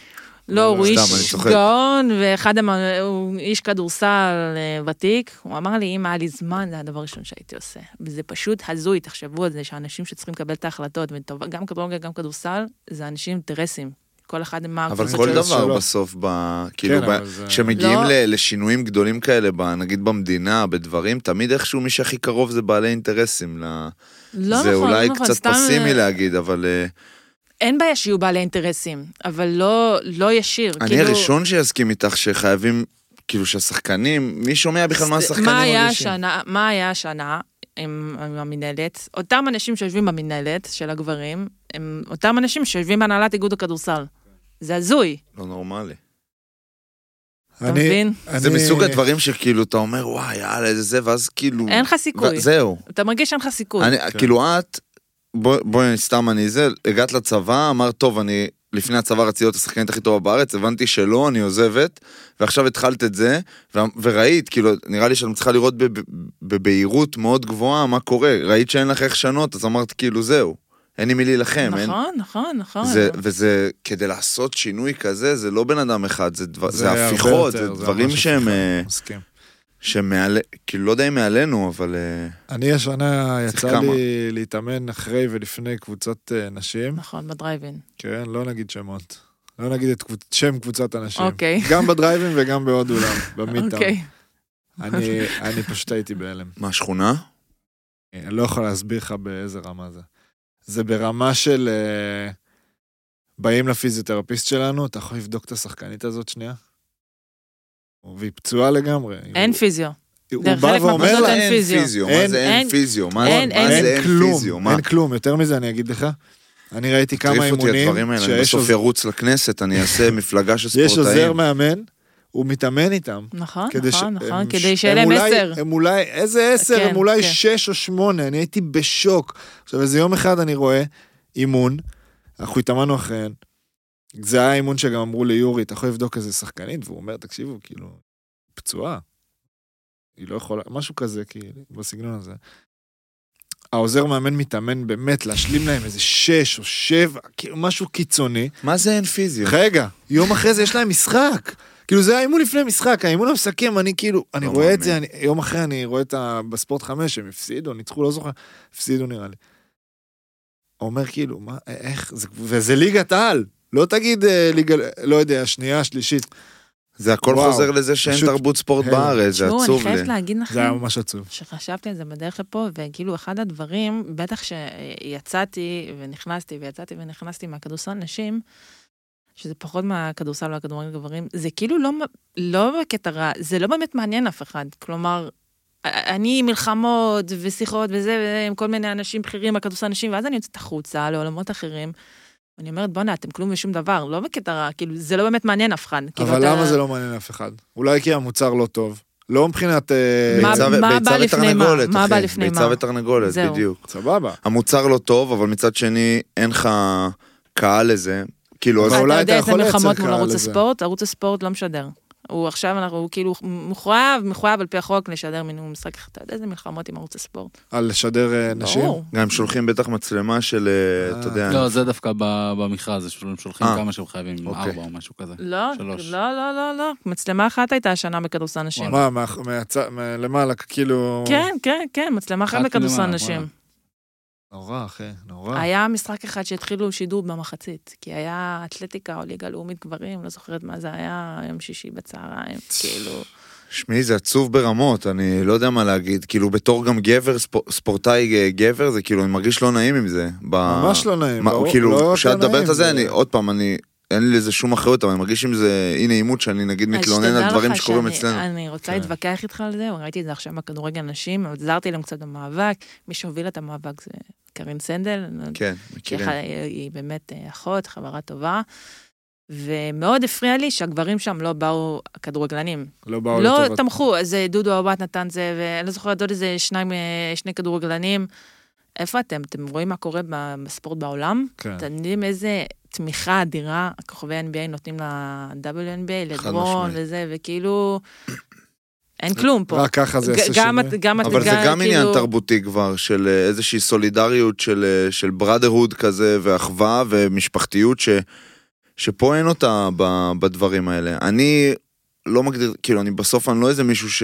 לא, הוא איש. גאון, ואחד המ... הוא איש כדורסל אה, ותיק. הוא אמר לי, אם היה לי זמן, זה הדבר הראשון שהייתי עושה. וזה פשוט הזוי, תחשבו על זה, שאנשים שצריכים לקבל את ההחלטות, וטוב- גם כדורגל, גם כדורסל, זה אנשים אינטרסים. כל אחד עם מה... אבל כל. דבר שלו. בסוף, ב... כאילו, כן, ב... זה- כשמגיעים לא. לשינויים גדולים כאלה, ב... נגיד במדינה, בדברים, תמיד איכשהו מי שהכי קרוב זה בעלי אינטרסים. ל... לא זה נכון, אולי לא נכון, קצת סתם, פסימי אה, להגיד, אבל אה, אין בעיה שיהיו בעלי אינטרסים, אבל לא, לא ישיר. אני כאילו, הראשון שיסכים איתך שחייבים, כאילו שהשחקנים, מי שומע בכלל מה השחקנים מה היה מרגישים? השנה, מה היה השנה עם, עם המינהלת? אותם אנשים שיושבים במינהלת של הגברים, הם אותם אנשים שיושבים בהנהלת איגוד הכדורסל. זה הזוי, לא נורמלי. אתה אני- מבין? זה אני- מסוג הדברים שכאילו אתה אומר וואי יאללה איזה זה ואז כאילו אין לך סיכוי. ו- זהו אתה מרגיש שאין לך סיכוי. אני כן. כאילו את בואי בואי סתם אני זה הגעת לצבא אמרת טוב אני לפני הצבא רציתי להיות השחקנית הכי טובה בארץ הבנתי שלא אני עוזבת ועכשיו התחלת את זה ו- וראית כאילו נראה לי שאת צריכה לראות בב- בבהירות מאוד גבוהה מה קורה ראית שאין לך איך לשנות אז אמרת כאילו זהו אין עם מי להילחם אין- נכון, נכון, נכון. זה, וזה, כדי לעשות שינוי כזה, זה לא בן אדם אחד, זה, דבר, זה, הרבה הפיכות, יותר, זה דברים ממש שהם, אה, מסכים. שהם מעל, כאילו לא יודע אם מעלינו, אבל אה, אני השנה יצא כמה. לי להתאמן אחרי ולפני קבוצות אה, נשים, נכון, בדרייבין. כן, לא נגיד שמות. לא נגיד את קבוצ- שם קבוצת אנשים. אוקיי. [laughs] גם בדרייבים וגם בעוד אולם, במיטאון. אוקיי. אני אני פשוט הייתי בהלם. מה, שכונה? אני לא יכול להסביר לך באיזה רמה זה. זה ברמה של... אה, באים לפיזיותרפיסט שלנו, אתה יכול לבדוק את השחקנית הזאת שנייה? והיא פצועה לגמרי. אין הוא- פיזיו. הוא בא ואומר לה, אין פיזיו. מה זה אין פיזיו? מה אין- מה אין- זה אין אין כלום? אין כלום. יותר מזה אני אגיד לך, אני ראיתי כמה טריף אותי אימונים הדברים האלה, אני בסוף ירוץ לכנסת, אני אעשה מפלגה של יש עוזר ספורטאים. מאמן, הוא מתאמן איתם. נכון, כדי נכון, ש- נכון, הם כדי שיהיה הם להם עשר. הם אולי, איזה עשר? כן, הם אולי כן. שש או שמונה, אני הייתי בשוק. עכשיו, איזה יום אחד אני רואה אימון, אנחנו התאמנו אחריהן. זה היה אימון שגם אמרו ליורי, אתה יכול לבדוק איזה שחקנית? והוא אומר, תקשיבו, כאילו, פצועה. היא לא יכולה, משהו כזה, כאילו, בסגנון הזה. העוזר מאמן מתאמן באמת להשלים להם איזה שש או שבע, כאילו משהו קיצוני. מה זה אין פיזיו? רגע, יום אחרי זה יש להם משחק. כאילו זה האימון לפני משחק, האימון המסכם, אני כאילו, אני לא רואה את זה. אני, יום אחרי אני רואה את ה... בספורט חמש, הם הפסידו, ניצחו, לא זוכר, הפסידו נראה לי. אומר כאילו, מה, איך, זה, וזה ליגת על, לא תגיד אה, ליגה, לא יודע, שנייה, שלישית, זה הכל וואו, חוזר לזה שאין פשוט תרבות ספורט הלם. בארץ, זה תשמעו, אני עצוב לי. חייבת להגיד זה היה לכם, ממש עצוב. שחשבתי על זה בדרך לפה, וכאילו אחד הדברים, בטח שיצאתי ונכנסתי, ויצאתי ונכנסתי מהכדורסל נשים, שזה פחות מהכדורסל והכדורגל גברים, זה כאילו לא, לא בקטע רע, זה לא באמת מעניין אף אחד. כלומר, אני מלחמות ושיחות וזה, וזה, עם כל מיני אנשים בכירים בכדורסל נשים, ואז אני יוצאת החוצה לעולמות אחרים. אני אומרת, בואנה, אתם כלום ושום דבר, לא בקטע רע, כאילו, זה לא באמת מעניין אף אחד. כאילו, אבל אתה- למה זה לא מעניין אף אחד? אולי כי המוצר לא טוב. לא מבחינת... אה, מה- ביצה? ותרנגולת, מה אחי. ביצה? ותרנגולת. בדיוק. סבבה. המוצר לא טוב, אבל מצד שני, אין לך קהל לזה. כאילו, אז אולי אתה אתה יודע איזה יכול לייצר מלחמות מול קהל ערוץ לזה. הספורט? ערוץ הספורט לא משדר. הוא עכשיו, אנחנו הוא כאילו מחויב, מחויב על פי החוק לשדר מינימום משחק אחד. אתה יודע איזה מלחמות עם ערוץ הספורט? על לשדר אה, נשים? ברור. גם הם שולחים בטח מצלמה של, אה, אה. אתה יודע, לא, זה דווקא במכרז, הם שולחים אה. כמה שהם חייבים, אוקיי. ארבע או משהו כזה. לא. לא, לא, לא, לא. מצלמה אחת הייתה השנה בכדורסל נשים. מה, מלמעלה, כאילו... כן, כן, כן, מצלמה אחת בכדורסל מלמעלה, נשים. נורא, אחי, נורא. היה משחק אחד שהתחילו שידור במחצית, כי היה אתלטיקה או ליגה לאומית גברים, לא זוכרת מה זה היה, יום שישי בצהריים, כאילו... שמי, זה עצוב ברמות, אני לא יודע מה להגיד. כאילו, בתור גם גבר, ספור- ספורטאי אה, גבר, זה כאילו, אני מרגיש לא נעים עם זה. ב- ממש לא נעים, מה, ברור, לא כאילו, רק כשאת לא נעים, מדברת על זה- אני, עוד פעם, אני, אין לי לזה שום אחריות, אבל אני מרגיש עם זה אי נעימות שאני נגיד מתלונן על דברים שקורים שאני- אצלנו. אני רוצה כן. להתווכח איתך על זה, ראיתי את זה עכשיו בכדורגל נשים, עזרתי להם קצת במאבק, מי שהוביל את המאבק זה קרין סנדל, כן, שהיא מכירים. היא באמת אה, אחות, חברה טובה, ומאוד הפריע לי שהגברים שם לא באו, הכדורגלנים, לא באו לא לטובת. תמכו, אז דודו אבט נתן זה, ואני לא זוכרת עוד איזה שניים, אה, שני כדורגלנים. איפה אתם? אתם רואים מה קורה בספורט בעולם? כן. אתם יודעים איזה תמיכה אדירה הכוכבי NBA נותנים ל-WNBA, משמעית. וזה, וכאילו... אין כלום פה. רק ככה זה יעשה שינוי. את- גם אבל זה גם עניין כאילו- תרבותי כבר, של אה, איזושהי סולידריות של, בראדרהוד כזה, ואחווה ומשפחתיות, שפה אין אותה בדברים האלה. אני לא מגדיר, כאילו, אני בסוף אני לא איזה מישהו ש...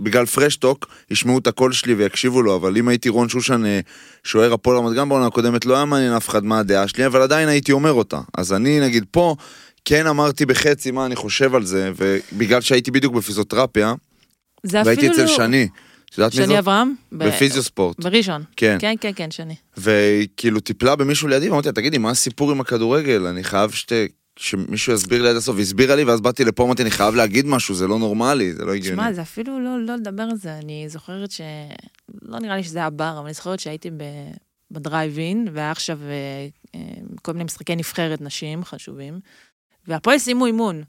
בגלל פרשטוק, ישמעו את הקול שלי ויקשיבו לו, אבל אם הייתי רון שושן אה, שוער הפועל רמת גן בעונה הקודמת, לא היה מעניין אף אחד מה הדעה שלי, אבל עדיין הייתי אומר אותה. אז אני, נגיד, פה, כן אמרתי בחצי מה אני חושב על זה, ובגלל שהייתי בדיוק בפיזיותרפיה, והייתי אצל לא- שני. את יודעת מי שני? אברהם? בפיזיוספורט. בראשון. כן. כן, כן, כן, שני. והיא כאילו טיפלה במישהו לידי, ואמרתי לה, תגידי, מה הסיפור עם הכדורגל? אני חייב שת... שמישהו יסביר לי עד הסוף. הסבירה לי, ואז באתי לפה, אמרתי, אני חייב להגיד משהו, זה לא נורמלי, זה לא הגיוני. שמע, זה אפילו לא, לא לדבר על זה. אני זוכרת ש... לא נראה לי שזה היה בר, אבל אני זוכרת שהייתי. בדרייב-אין, והיה עכשיו אה, אה, כל מיני משחקי נבחרת נשים חשובים, והפועל סיימו אימון.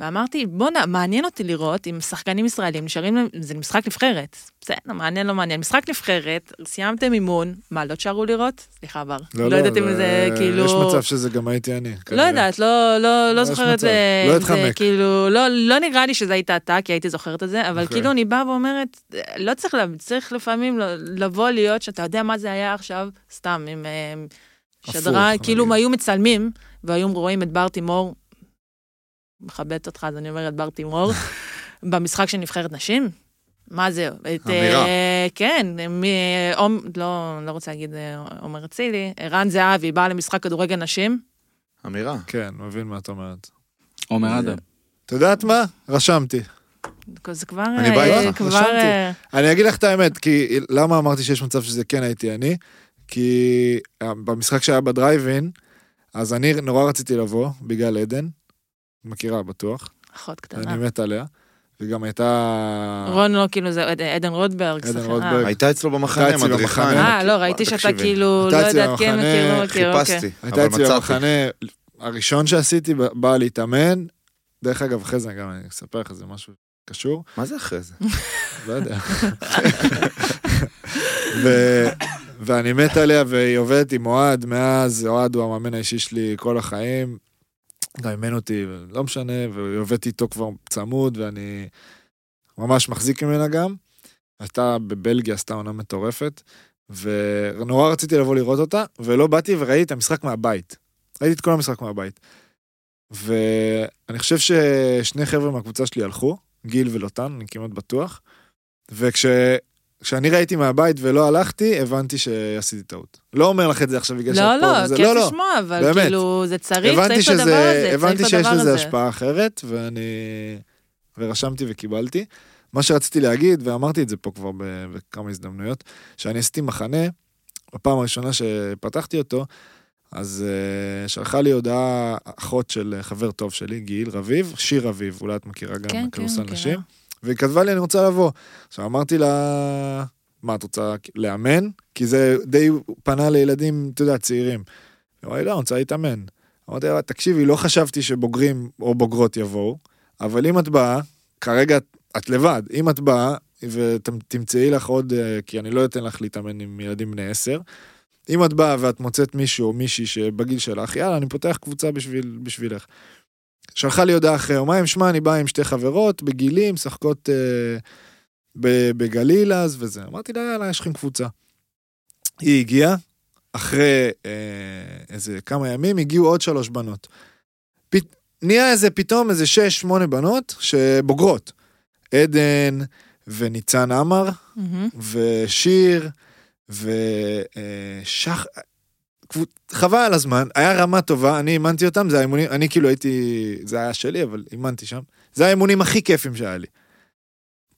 ואמרתי, בואנה, מעניין אותי לראות אם שחקנים ישראלים נשארים, זה משחק נבחרת. בסדר, מעניין, לא מעניין. משחק נבחרת, סיימתם אימון, מה, לא תשארו לראות? סליחה, בר. לא יודעת אם זה כאילו... יש מצב שזה גם הייתי אני. לא כנראה. יודעת, לא, לא, לא זוכרת. אה, לא זה אתחמק. כאילו, לא, לא נראה לי שזה היית אתה, כי הייתי זוכרת את זה, אבל אוקיי. כאילו אני באה ואומרת, לא צריך, לה- צריך לפעמים לבוא להיות שאתה יודע מה זה היה עכשיו, סתם, עם אה, שדרה, כאילו אם. היו מצלמים, והיו רואים את בר תימור, מכבדת אותך, אז אני אומרת בר תימור, [laughs] במשחק של נבחרת נשים, מה זה? את, אמירה. אה, כן, מ... עומ- לא, לא רוצה להגיד אה, עומר אצילי, ערן זהבי בא למשחק כדורגל נשים, אמירה. כן, מבין מה את אומרת. עומר אדם. את יודעת מה? רשמתי. זה כבר... אני בא אה, איתך, כבר... רשמתי. אני אגיד לך את האמת, כי למה אמרתי שיש מצב שזה כן הייתי אני? כי במשחק שהיה בדרייבין, אז אני נורא רציתי לבוא, בגלל עדן, מכירה בטוח, אחות קטנה. אני מת עליה, וגם הייתה... רון לא, כאילו זה עד- עדן רוטברג. עדן שחקן. רוטברג. הייתה אצלו במחנה, הייתה אצלי מדריכה. במחנה. אה, לא, ראיתי שאתה כאילו, לא הייתה אצלי יודעת, כן מכיר, לא מכיר, אוקיי. חיפשתי, הייתה אבל אצלי מצאתי. במחנה, הראשון שעשיתי, בא להתאמן, דרך אגב, אחרי זה גם אני אספר לך איזה משהו קשור, מה זה אחרי זה? לא יודע. ואני מת עליה, והיא עובדת עם אוהד מאז, אוהד הוא המאמן האישי שלי כל החיים. גם אימן אותי, לא משנה, ועובדתי איתו כבר צמוד, ואני ממש מחזיק ממנה גם. הייתה בבלגיה, עשתה עונה מטורפת, ונורא רציתי לבוא לראות אותה, ולא באתי וראיתי את המשחק מהבית. ראיתי את כל המשחק מהבית. ואני חושב ששני חבר'ה מהקבוצה שלי הלכו, גיל ולוטן, אני כמעט בטוח. וכשאני ראיתי מהבית ולא הלכתי, הבנתי שעשיתי טעות. לא אומר לך את זה עכשיו בגלל שאת פה. לא, לא, וזה- כיף לשמוע, אבל באמת. כאילו, זה צריך, צריך את הדבר שזה, הזה, הבנתי שיש לזה הזה. השפעה אחרת, ואני... ורשמתי וקיבלתי. מה שרציתי להגיד, ואמרתי את זה פה כבר בכמה הזדמנויות, שאני עשיתי מחנה, בפעם הראשונה שפתחתי אותו, אז uh, שלחה לי הודעה אחות של חבר טוב שלי, גיל רביב, שיר רביב, אולי את מכירה גם כן, כן, כדורסל מכירה. והיא כתבה לי, אני רוצה לבוא. עכשיו אמרתי לה, מה, את רוצה לאמן? כי זה די פנה לילדים, אתה יודע, צעירים. היא אמרה לי, לא, אני רוצה להתאמן. אמרתי לה, תקשיבי, לא חשבתי שבוגרים או בוגרות יבואו, אבל אם את באה, כרגע את לבד, אם את באה ותמצאי לך עוד, אה, כי אני לא אתן לך להתאמן עם ילדים בני עשר, אם את באה ואת מוצאת מישהו או מישהי שבגיל שלך, יאללה, אני פותח קבוצה בשביל, בשבילך. שלחה לי הודעה אחרי יומיים, שמע, אני באה עם שתי חברות בגילים, משחקות אה, בגליל אז וזה. אמרתי לה, יאללה, יש לכם קבוצה. היא הגיעה, אחרי אה, איזה כמה ימים הגיעו עוד שלוש בנות. פ... נהיה איזה פתאום איזה שש, שמונה בנות שבוגרות. עדן וניצן עמר מהמם. ושיר ושח... חבל על הזמן, היה רמה טובה, אני אימנתי אותם, זה האימונים, אני כאילו הייתי, זה היה שלי, אבל אימנתי שם. זה האימונים הכי כיפים שהיה לי.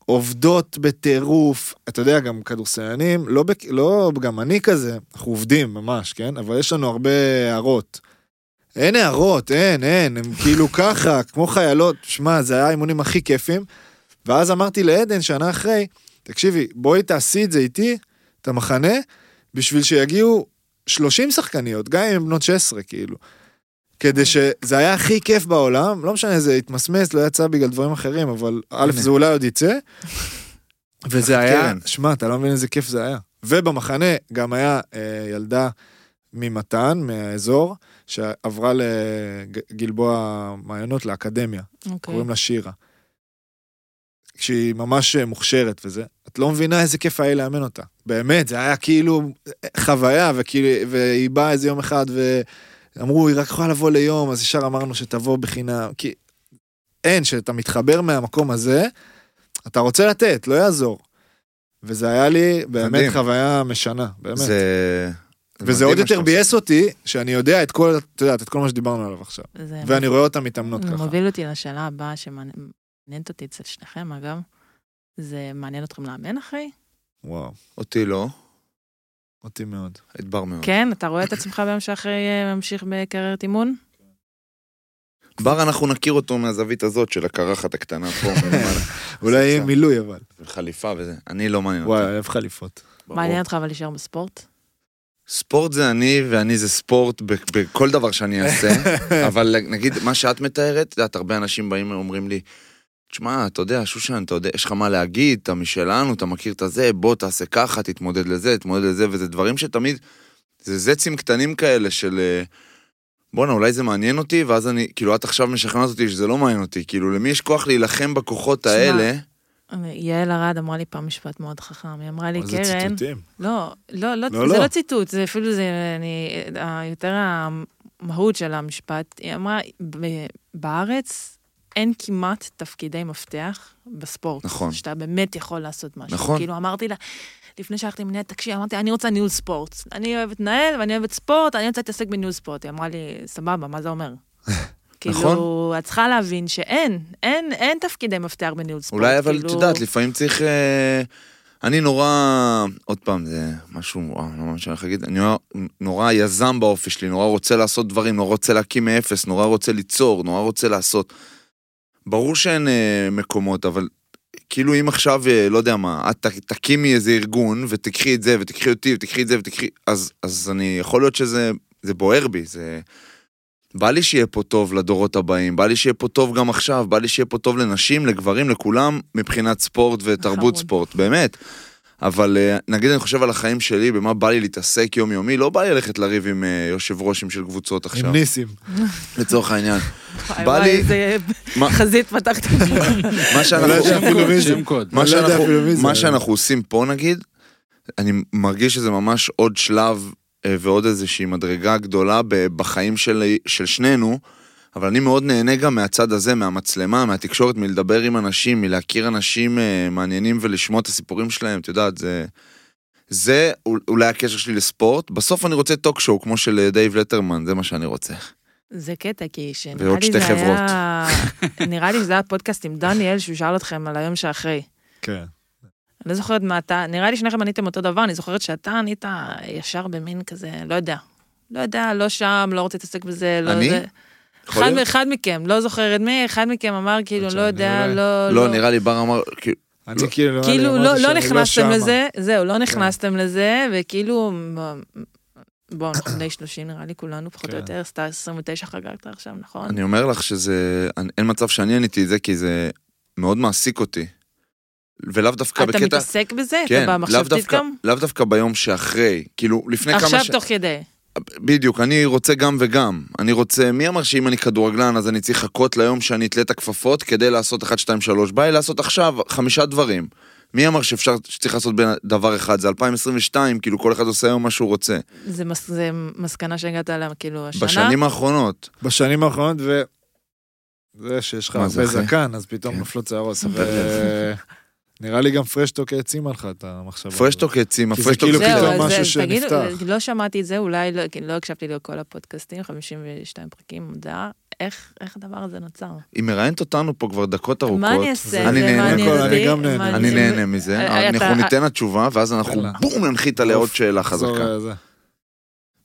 עובדות בטירוף, אתה יודע, גם כדורסלנים, לא, בק... לא גם אני כזה, אנחנו עובדים ממש, כן? אבל יש לנו הרבה הערות. אין הערות, אין, אין, הם [laughs] כאילו ככה, כמו חיילות, שמע, זה היה האימונים הכי כיפים. ואז אמרתי לעדן, שנה אחרי, תקשיבי, בואי תעשי את זה איתי, את המחנה, בשביל שיגיעו 30 שחקניות, גם אם הן בנות 16, כאילו. כדי שזה היה הכי כיף בעולם, לא משנה, זה התמסמס, לא יצא בגלל דברים אחרים, אבל א'. זה אולי עוד יצא. וזה היה, קרן. שמע, אתה לא מבין איזה כיף זה היה. ובמחנה גם היה אה, ילדה ממתן, מהאזור, שעברה לגלבוע מעיינות לאקדמיה. אוקיי. קוראים לה שירה. שהיא ממש מוכשרת וזה, את לא מבינה איזה כיף היה לאמן אותה. באמת, זה היה כאילו חוויה, וכאילו, והיא באה איזה יום אחד ואמרו, היא רק יכולה לבוא ליום, אז ישר אמרנו שתבוא בחינם, כי אין, שאתה מתחבר מהמקום הזה, אתה רוצה לתת, לא יעזור. וזה היה לי באמת מדהים. חוויה משנה, באמת. זה... זה וזה עוד יותר ביאס אותי, שאני יודע את כל, את יודעת, את כל מה שדיברנו עליו עכשיו. זה ואני רואה אותם מתאמנות זה ככה. מוביל אותי לשאלה הבאה שמעניינת אותי אצל שניכם, אגב. זה מעניין אתכם לאמן אחרי? וואו. אותי לא, אותי מאוד. את בר מאוד. כן? אתה רואה את עצמך ביום שאחרי אה, ממשיך בקריירת אימון? בר אנחנו נכיר אותו מהזווית הזאת של הקרחת הקטנה פה. [laughs] אולי יהיה. מילוי אבל. חליפה וזה. אני לא מעניין וואי, אותי. אוהב חליפות. מעניין אותך אבל להישאר בספורט? ספורט זה אני, ואני זה ספורט ב- בכל דבר שאני אעשה. [laughs] אבל נגיד, מה שאת מתארת, את יודעת, הרבה אנשים באים ואומרים לי, תשמע, אתה יודע, שושן, אתה יודע, יש לך מה להגיד, אתה משלנו, אתה מכיר את הזה, בוא תעשה ככה, תתמודד לזה, תתמודד לזה, וזה דברים שתמיד, זה זצים קטנים כאלה של, אה, בואנה, אולי זה מעניין אותי, ואז אני, כאילו, את עכשיו משכנעת אותי שזה לא מעניין אותי, כאילו, למי יש כוח להילחם בכוחות תשמע, האלה? יעל ארד אמרה לי פעם משפט מאוד חכם, היא אמרה לי, זה קרן, ציטוטים. לא, לא, לא, לא, זה לא. לא ציטוט, זה אפילו זה, אני, יותר המהות של המשפט, היא אמרה, "ב- בארץ אין כמעט תפקידי מפתח בספורט. נכון. שאתה באמת יכול לעשות משהו. נכון. כאילו, אמרתי לה, לפני שהלכתי עם מנהלת, תקשיב, אמרתי, אני רוצה ניהול ספורט. אני אוהבת לנהל ואני אוהבת ספורט, אני רוצה להתעסק בניהול ספורט. היא אמרה לי, סבבה, מה זה אומר? [laughs] נכון. כאילו, את צריכה להבין שאין, אין, אין תפקידי מפתח בניהול ספורט. אולי אבל, את כאילו- יודעת, לפעמים צריך... אה, אני נורא, עוד פעם, זה משהו, וואו, לא שאני הולך להגיד, אני נורא, נורא יזם באופי שלי, נורא רוצה לעשות דברים, נורא רוצה להקים מאפס, נורא רוצה ליצור, נורא רוצה לעשות. ברור שאין אה, מקומות, אבל כאילו אם עכשיו, אה, לא יודע מה, את ת- תקימי איזה ארגון, ותקחי את זה, ותקחי אותי, ותקחי את זה, ותקחי... אז, אז אני, יכול להיות שזה זה בוער בי, זה... בא לי שיהיה פה טוב לדורות הבאים, בא לי שיהיה פה טוב גם עכשיו, בא לי שיהיה פה טוב לנשים, לגברים, לכולם, מבחינת ספורט ותרבות חמוד. ספורט, באמת. אבל אה, נגיד אני חושב על החיים שלי, במה בא לי להתעסק יומיומי, לא בא לי ללכת לריב עם אה, יושב ראשים של קבוצות עכשיו, עם ניסים. [laughs] לצורך העניין. בא לי- איזה חזית פתחתי. [laughs] מה לא שאנחנו... לא. מה שאנחנו עושים פה נגיד, אני מרגיש שזה ממש עוד שלב אה, ועוד איזושהי מדרגה גדולה בחיים של שנינו, אבל אני מאוד נהנה גם מהצד הזה, מהמצלמה, מהתקשורת, מלדבר עם אנשים, מלהכיר אנשים אה, מעניינים ולשמוע את הסיפורים שלהם, את יודעת, זה... זה אול- אולי הקשר שלי לספורט, בסוף אני רוצה talk show כמו של אה, דייב לטרמן, זה מה שאני רוצה. זה קטע, כי שנראה ועוד לי שתי זה חברות. היה... [laughs] נראה לי שזה היה פודקאסט עם דניאל, שהוא שאל אתכם על היום שאחרי. כן. אני לא זוכרת מה אתה, נראה לי שניכם עניתם אותו דבר, אני זוכרת שאתה ענית ישר במין כזה, לא יודע. לא יודע, לא שם, לא רוצה להתעסק בזה, לא אני? זה. יכול אחד, להיות? אחד מכם, לא זוכרת מי, אחד מכם אמר כאילו, עכשיו, לא אני יודע, אולי- לא... לא, נראה לי בר אמר, כאילו, אני כאילו, כאילו, לא, לא שאני נכנסתם שמה. לזה, זהו, לא נכנסתם לזה, וכאילו, בואו, אנחנו בני 30 נראה לי כולנו, פחות או כן. יותר, סטאר 29 חגגת עכשיו, נכון? אני אומר לך שזה, אין מצב שאני עניתי את זה, כי זה מאוד מעסיק אותי. ולאו דווקא אתה בקטע... מתעסק בזה? כן, אתה לאו במחשבתית גם? לאו דווקא ביום שאחרי, כאילו לפני כמה עכשיו ש... תוך כדי. בדיוק, אני רוצה גם וגם. אני רוצה, מי אמר שאם אני כדורגלן אז אני צריך לחכות ליום שאני אתלה את הכפפות כדי לעשות 1, 2, 3? בא לי לעשות עכשיו חמישה דברים. מי אמר שאפשר, שצריך לעשות בין דבר אחד? זה 2022, כאילו כל אחד עושה היום מה שהוא רוצה. זה מס- זה מסקנה שהגעת אליה, כאילו, השנה? בשנים האחרונות. בשנים האחרונות, ו... זה שיש לך הרבה? זקן, אז פתאום כן. נפלות שערות. נראה לי גם פרשטוק העצימה לך את המחשבה. פרשטוק העצים, זה הפרשטוק כאילו זה... פתאום זהו, משהו זה- שנפתח. לא שמעתי את זה, אולי לא, לא הקשבתי לכל הפודקאסטים, 52 פרקים, מודע, איך איך הדבר הזה נוצר? היא מראיינת אותנו פה כבר דקות ארוכות. מה אני אעשה? אני זה נהנה. אני גם נהנה. אני נהנה מזה, אה, אנחנו אתה- ניתן לה תשובה, ואז אנחנו. בום ננחית עליה עוד שאלה חזקה.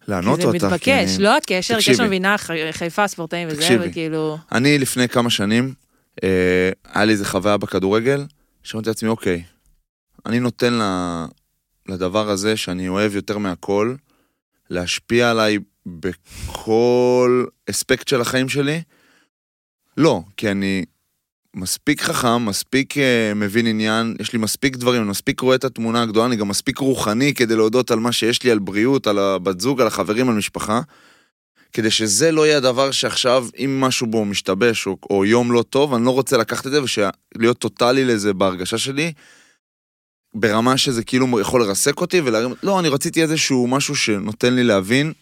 לענות זה אותה. מתבקש, כי אני- לא הקשר. קשר מבינה חיפה, ספורטאים וזה. וכאילו, אני לפני כמה שנים, אה, היה לי איזה חוויה בכדורגל, שאמרתי לעצמי, אוקיי, אני נותן ל- לדבר הזה שאני אוהב יותר מהכל, להשפיע עליי בכל אספקט של החיים שלי? לא, כי אני מספיק חכם, מספיק uh, מבין עניין, יש לי מספיק דברים, אני מספיק רואה את התמונה הגדולה, אני גם מספיק רוחני כדי להודות על מה שיש לי, על בריאות, על הבת זוג, על החברים, על משפחה. כדי שזה לא יהיה הדבר שעכשיו, אם משהו בו משתבש או, או יום לא טוב, אני לא רוצה לקחת את זה ולהיות טוטאלי לזה בהרגשה שלי, ברמה שזה כאילו יכול לרסק אותי ולהרים, לא, אני רציתי איזשהו משהו שנותן לי להבין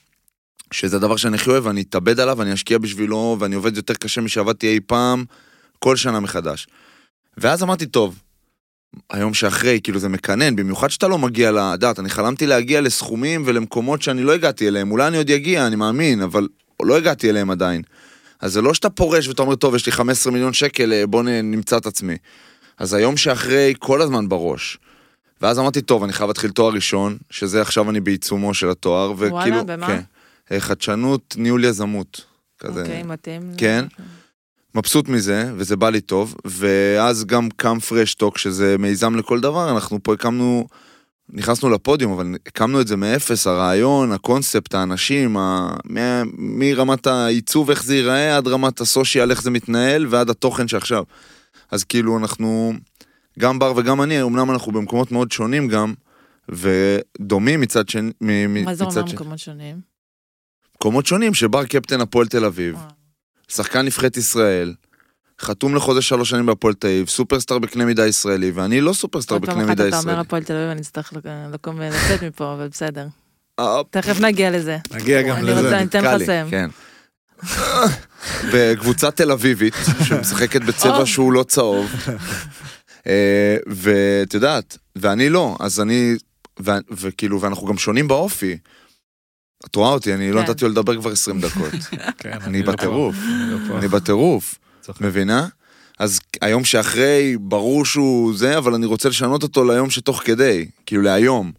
שזה הדבר שאני הכי אוהב ואני אתאבד עליו ואני אשקיע בשבילו ואני עובד יותר קשה משעבדתי אי פעם, כל שנה מחדש. ואז אמרתי, טוב, היום שאחרי, כאילו זה מקנן, במיוחד שאתה לא מגיע לדעת, אני חלמתי להגיע לסכומים ולמקומות שאני לא הגעתי אליהם, אולי אני עוד אגיע, אני מאמין, אבל לא הגעתי אליהם עדיין. אז זה לא שאתה פורש ואתה אומר, טוב, יש לי 15 מיליון שקל, אה, בוא נמצא את עצמי. אז היום שאחרי, כל הזמן בראש. ואז אמרתי, טוב, אני חייב להתחיל תואר ראשון, שזה עכשיו אני בעיצומו של התואר, וכאילו... וואלה, במה? כן. אה, חדשנות, ניהול יזמות. כזה. אוקיי, מתאים. כן. מבסוט מזה, וזה בא לי טוב, ואז גם קם פרשטוק, שזה מיזם לכל דבר, אנחנו פה הקמנו, נכנסנו לפודיום, אבל הקמנו את זה מאפס, הרעיון, הקונספט, האנשים, ה... מה... מרמת העיצוב, איך זה ייראה, עד רמת הסושיאל, איך זה מתנהל, ועד התוכן שעכשיו. אז כאילו אנחנו, גם בר וגם אני, אמנם אנחנו במקומות מאוד שונים גם, ודומים מצד שני, מ- מה זה אומר. מקומות שונים? מקומות שונים, שבר קפטן הפועל תל אביב, וואו. שחקן נבחרת ישראל, חתום לחוזה שלוש שנים בהפועל תל אביב, סופרסטאר בקנה מידה ישראלי, ואני לא סופרסטאר עוד פעם בקנה אחת מידה אתה אומר ישראלי. הפועל תל אביב, אני אצטרך לק- לקום ולצאת מפה, אבל בסדר. אה, תכף נגיע לזה. נגיע גם אני רוצה, לזה. אני אתן לך לסיים. כן. [laughs] בקבוצה תל אביבית, שמשחקת בצבע. [laughs] שהוא לא צהוב. אה, ואת יודעת, ואני לא, אז אני, וכאילו, ואנחנו גם שונים באופי. את רואה אותי, אני לא כן. נתתי לו לדבר כבר 20 דקות. [laughs] כן, אני לא פה. בטירוף. אני לא. אני בטירוף. מבינה? אז היום שאחרי, ברור שהוא זה, אבל אני רוצה לשנות אותו ליום שתוך כדי, כאילו להיום.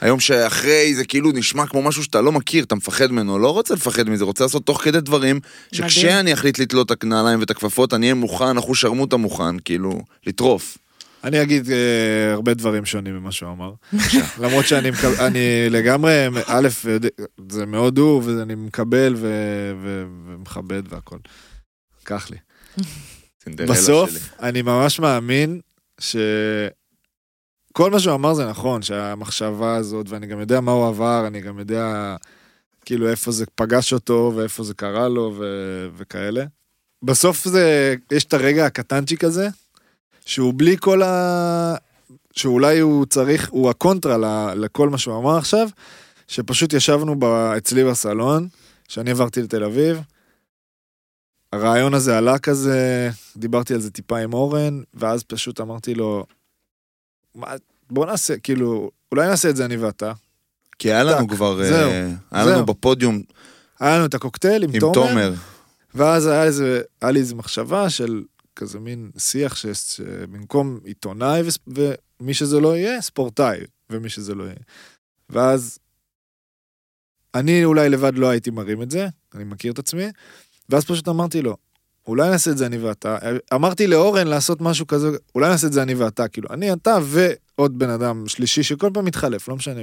היום שאחרי זה כאילו נשמע כמו משהו שאתה לא מכיר, אתה מפחד ממנו, לא רוצה לפחד מזה, רוצה לעשות תוך כדי דברים, שכשאני אחליט לתלות את הנעליים ואת הכפפות, אני אהיה מוכן, אחוז שרמוטה מוכן, כאילו, לטרוף. אני אגיד אה, הרבה דברים שונים ממה שהוא אמר. למרות שאני מקב- [laughs] אני לגמרי, א', זה מאוד הוא, ואני מקבל ו- ו- ומכבד והכל. קח לי. בסוף, שלי. אני ממש מאמין שכל מה שהוא אמר זה נכון, שהמחשבה הזאת, ואני גם יודע מה הוא עבר, אני גם יודע כאילו איפה זה פגש אותו ואיפה זה קרה לו ו- וכאלה. בסוף זה, יש את הרגע הקטנצ'יק הזה, שהוא בלי כל ה... שאולי הוא צריך, הוא הקונטרה ל- לכל מה שהוא אמר עכשיו, שפשוט ישבנו ב- אצלי בסלון, שאני עברתי לתל אביב, הרעיון הזה עלה כזה, דיברתי על זה טיפה עם אורן, ואז פשוט אמרתי לו, "מה, בוא נעשה, כאילו, אולי נעשה את זה אני ואתה. כי היה לנו טק, כבר, זהו, אה, היה זהו. לנו בפודיום היה לנו את הקוקטייל עם, עם תומר, תומר. ואז היה, איזה, היה לי איזו מחשבה של כזה מין שיח שבמקום עיתונאי וספ- ומי שזה לא יהיה, ספורטאי, ומי שזה לא יהיה. ואז אני אולי לבד לא הייתי מרים את זה, אני מכיר את עצמי, ואז פשוט אמרתי לו, אולי נעשה את זה אני ואתה. אמרתי לאורן לעשות משהו כזה, אולי נעשה את זה אני ואתה, כאילו, אני, אתה ועוד בן אדם שלישי שכל פעם מתחלף, לא משנה.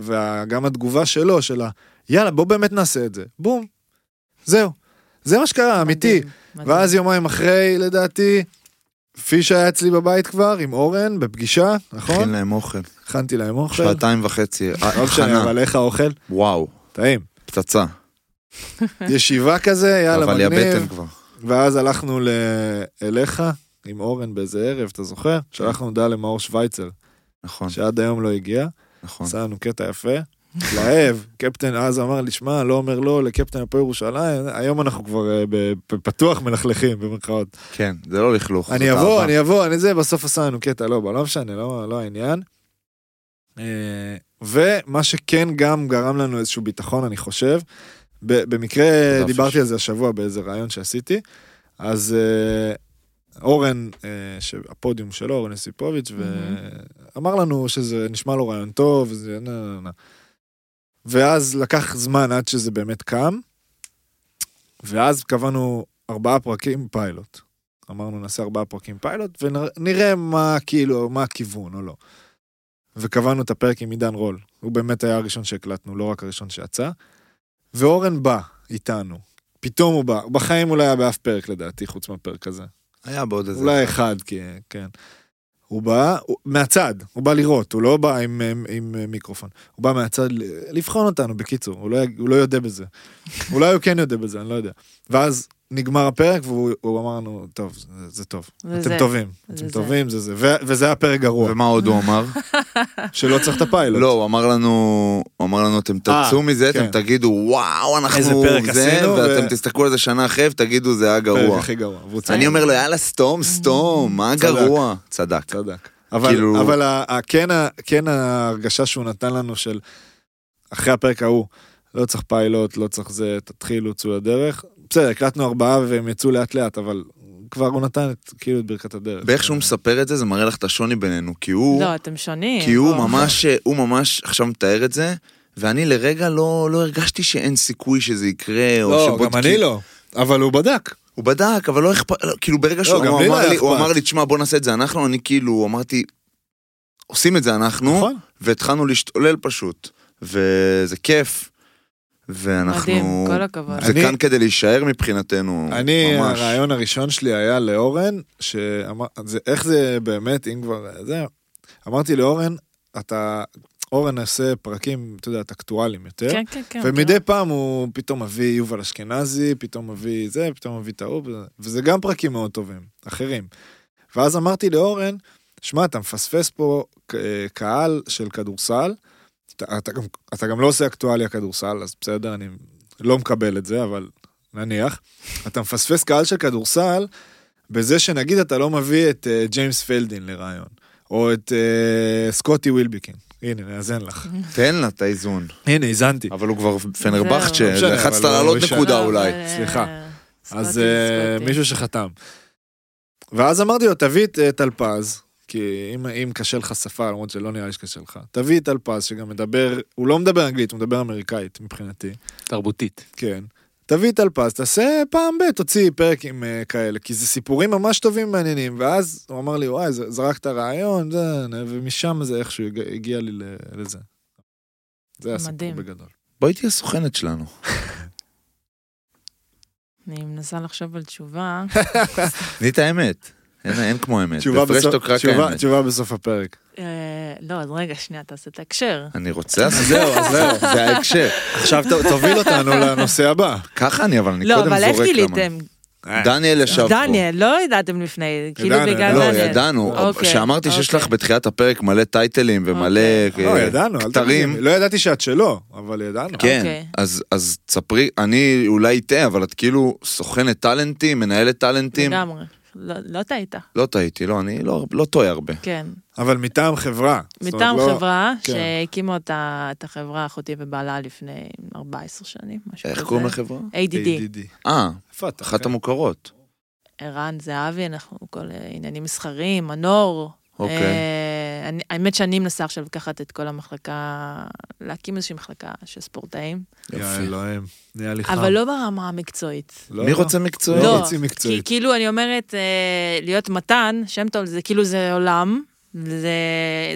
וגם התגובה שלו, של ה... יאללה, בוא באמת נעשה את זה. בום. זהו. זה מה שקרה, אמיתי. ואז יומיים אחרי, לדעתי, פיש היה אצלי בבית כבר, עם אורן, בפגישה, הכין נכון? להם אוכל. הכנתי להם אוכל. שעתיים וחצי. [laughs] לא משנה, הכנה. אבל איך האוכל? וואו, טעים. פצצה. [laughs] ישיבה כזה, יאללה, אבל היא הבטן מגניב. כבר. ואז הלכנו ל- אליך, עם אורן באיזה ערב, אתה זוכר? שלחנו הודעה למאור שווייצר, נכון, שעד היום לא הגיע. נכון. עשה לנו קטע יפה. התלהב, קפטן אז אמר לי, שמע, לא אומר לא לקפטן הפועל ירושלים, היום אנחנו כבר אה, בפתוח מלכלכים, במרכאות. כן, זה לא לכלוך. אני אבוא. אני אבוא, אני זה, בסוף עשה לנו קטע, לא, לא משנה, לא, לא העניין. אה, ומה שכן גם גרם לנו איזשהו ביטחון, אני חושב, במקרה דיברתי. על זה השבוע באיזה ראיון שעשיתי, אז אה, אורן, אה, שהפודיום של אורן יסיפוביץ', ואמר לנו שזה נשמע לו רעיון טוב, נה. ואז לקח זמן עד שזה באמת קם, ואז קבענו ארבעה פרקים פיילוט. אמרנו נעשה ארבעה פרקים פיילוט ונראה מה כאילו, מה הכיוון או לא. וקבענו את הפרק עם עידן רול. הוא באמת היה הראשון שהקלטנו, לא רק הראשון שיצא. ואורן בא איתנו. פתאום הוא בא. בחיים הוא לא היה באף פרק לדעתי, חוץ מהפרק הזה. היה בעוד איזה... אולי אחד, כי, כן. הוא בא, הוא, מהצד, הוא בא לראות, הוא לא בא עם, עם, עם מיקרופון. הוא בא מהצד לבחון אותנו, בקיצור, הוא לא, הוא לא יודע בזה. אולי הוא כן יודע בזה, אני לא יודע. ואז נגמר הפרק והוא הוא אמר לנו, טוב, זה, זה טוב. אתם. טובים, אתם. טובים, זה זה. ו- וזה היה פרק גרוע, ומה עוד הוא אמר? [laughs] שלא צריך את הפיילוט. לא, הוא אמר לנו, הוא אמר לנו, אתם אה, תצאו מזה, כן. אתם תגידו, וואו, אנחנו איזה פרק זה, עשינו, ואתם ו- תסתכלו על זה שנה אחרי ותגידו, זה היה פרק גרוע. הכי גרוע. אני אומר לו, יאללה, סתום, סתום, מה. גרוע? צדק. צדק. אבל, כאילו- אבל ה, ה, כן, ה, כן ההרגשה שהוא נתן לנו של אחרי הפרק ההוא, לא צריך פיילוט, לא צריך זה, תתחילו, צאו לדרך. בסדר, הקלטנו ארבעה והם יצאו לאט לאט, אבל כבר הוא נתן את, כאילו את ברכת הדרך. באיך שהוא מספר את זה, זה מראה לך את השוני בינינו, כי הוא, לא, אתם שונים. כי הוא בוא. ממש, הוא ממש עכשיו מתאר את זה, ואני לרגע לא לא הרגשתי שאין סיכוי שזה יקרה, או לא, שבודקים- גם אני לא, אבל הוא בדק. הוא בדק, אבל לא אכפת, לא, כאילו ברגע שהוא לא אמר היה לי, הוא. אמר לי, תשמע, בוא נעשה את זה אנחנו, אני כאילו, אמרתי, עושים את זה אנחנו, נכון? והתחלנו להשתולל פשוט, וזה כיף, ואנחנו, מדהים, כל הכבוד. זה אני- כאן כדי להישאר מבחינתנו, אני, ממש. הרעיון הראשון שלי היה לאורן, שאמר, זה, איך זה באמת, אם כבר, זה, אמרתי לאורן, אתה, אורן עושה פרקים, אתה יודע, אקטואליים יותר. כן, כן, כן. ומדי פעם הוא פתאום מביא יובל אשכנזי, פתאום מביא זה, פתאום מביא את ההוא, וזה- וזה גם פרקים מאוד טובים, אחרים. ואז אמרתי לאורן, שמע, אתה מפספס פה אה, קהל של כדורסל, אתה, אתה, גם, אתה גם לא עושה אקטואליה כדורסל, אז בסדר, אני לא מקבל את זה, אבל נניח, אתה מפספס קהל של כדורסל בזה שנגיד אתה לא מביא את אה, ג'יימס פלדין לרעיון, או את אה, סקוטי ווילביקין. הנה, נאזן לך. [laughs] תן לה את האיזון. הנה, האזנתי. אבל הוא כבר פנרבכצ'ה, לחצת לעלות. נקודה אולי. אה, סליחה. אז. מישהו שחתם. ואז אמרתי לו, תביא את טלפז, כי אם, אם קשה לך שפה, למרות שלא נראה לי שקשה לך, תביא את טלפז שגם מדבר, הוא לא מדבר אנגלית, הוא מדבר אמריקאית מבחינתי, תרבותית. כן. תביא את טלפז, תעשה פעם ב, תוציא פרק עם uh, כאלה, כי זה סיפורים ממש טובים ומעניינים, ואז הוא אמר לי, וואי, זרקת רעיון, זה, ומשם זה איכשהו הג- הגיע לי ל- לזה. זה הסיפור מדהים. בגדול. בואי תהיה סוכנת שלנו. [laughs] אני מנסה לחשוב על תשובה. [laughs] תני את האמת. אין- אין כמו אמת. תשובה בסוף- רק תשובה- האמת. תשובה בסוף הפרק. אה, לא, אז רגע, שנייה, תעשה את ההקשר. אני רוצה, אז זהו, אז זהו, זה ההקשר. עכשיו תוביל אותנו לנושא הבא. ככה אני, אבל אני לא, קודם אבל איך זורק למה. גיליתם? דניאל ישב פה. דניאל, לא ידעתם לפני, כאילו בגלל. לא, דניאל. ידענו. אוקיי, שאמרתי שיש אוקיי. לך בתחילת הפרק מלא טייטלים ומלא אוקיי. לא, אה, אל כתרים. לא ידעתי שאת שלו, אבל ידענו. כן, אוקיי. אז אז תספרי, אני אולי אטעה, אבל את כאילו סוכנת טאלנטים, מנהלת טאלנטים. לגמרי. לא לא טעית, לא טעיתי, לא, אני לא לא טועה הרבה. כן. אבל מטעם חברה. אומרת, מטעם לא- חברה, כן. שהקימו אותה- את החברה אחותי ובעלה לפני 14 שנים, משהו כזה. איך קוראים לחברה? ADD. אה? אחת המוכרות. ערן זהבי, אנחנו כל עניינים מסחריים, מנור. אוקיי. אה, אני- האמת שאני מנסה עכשיו לקחת את כל המחלקה, להקים איזושהי מחלקה של ספורטאים, יופי. אלוהים, נהיה לי חם. אבל לא ברמה המקצועית. לא, מי לא. רוצה מקצועי? לא לא, רוצים כי מקצועית. כאילו אני אומרת, אה, להיות מתן, שם טוב, זה כאילו זה עולם, זה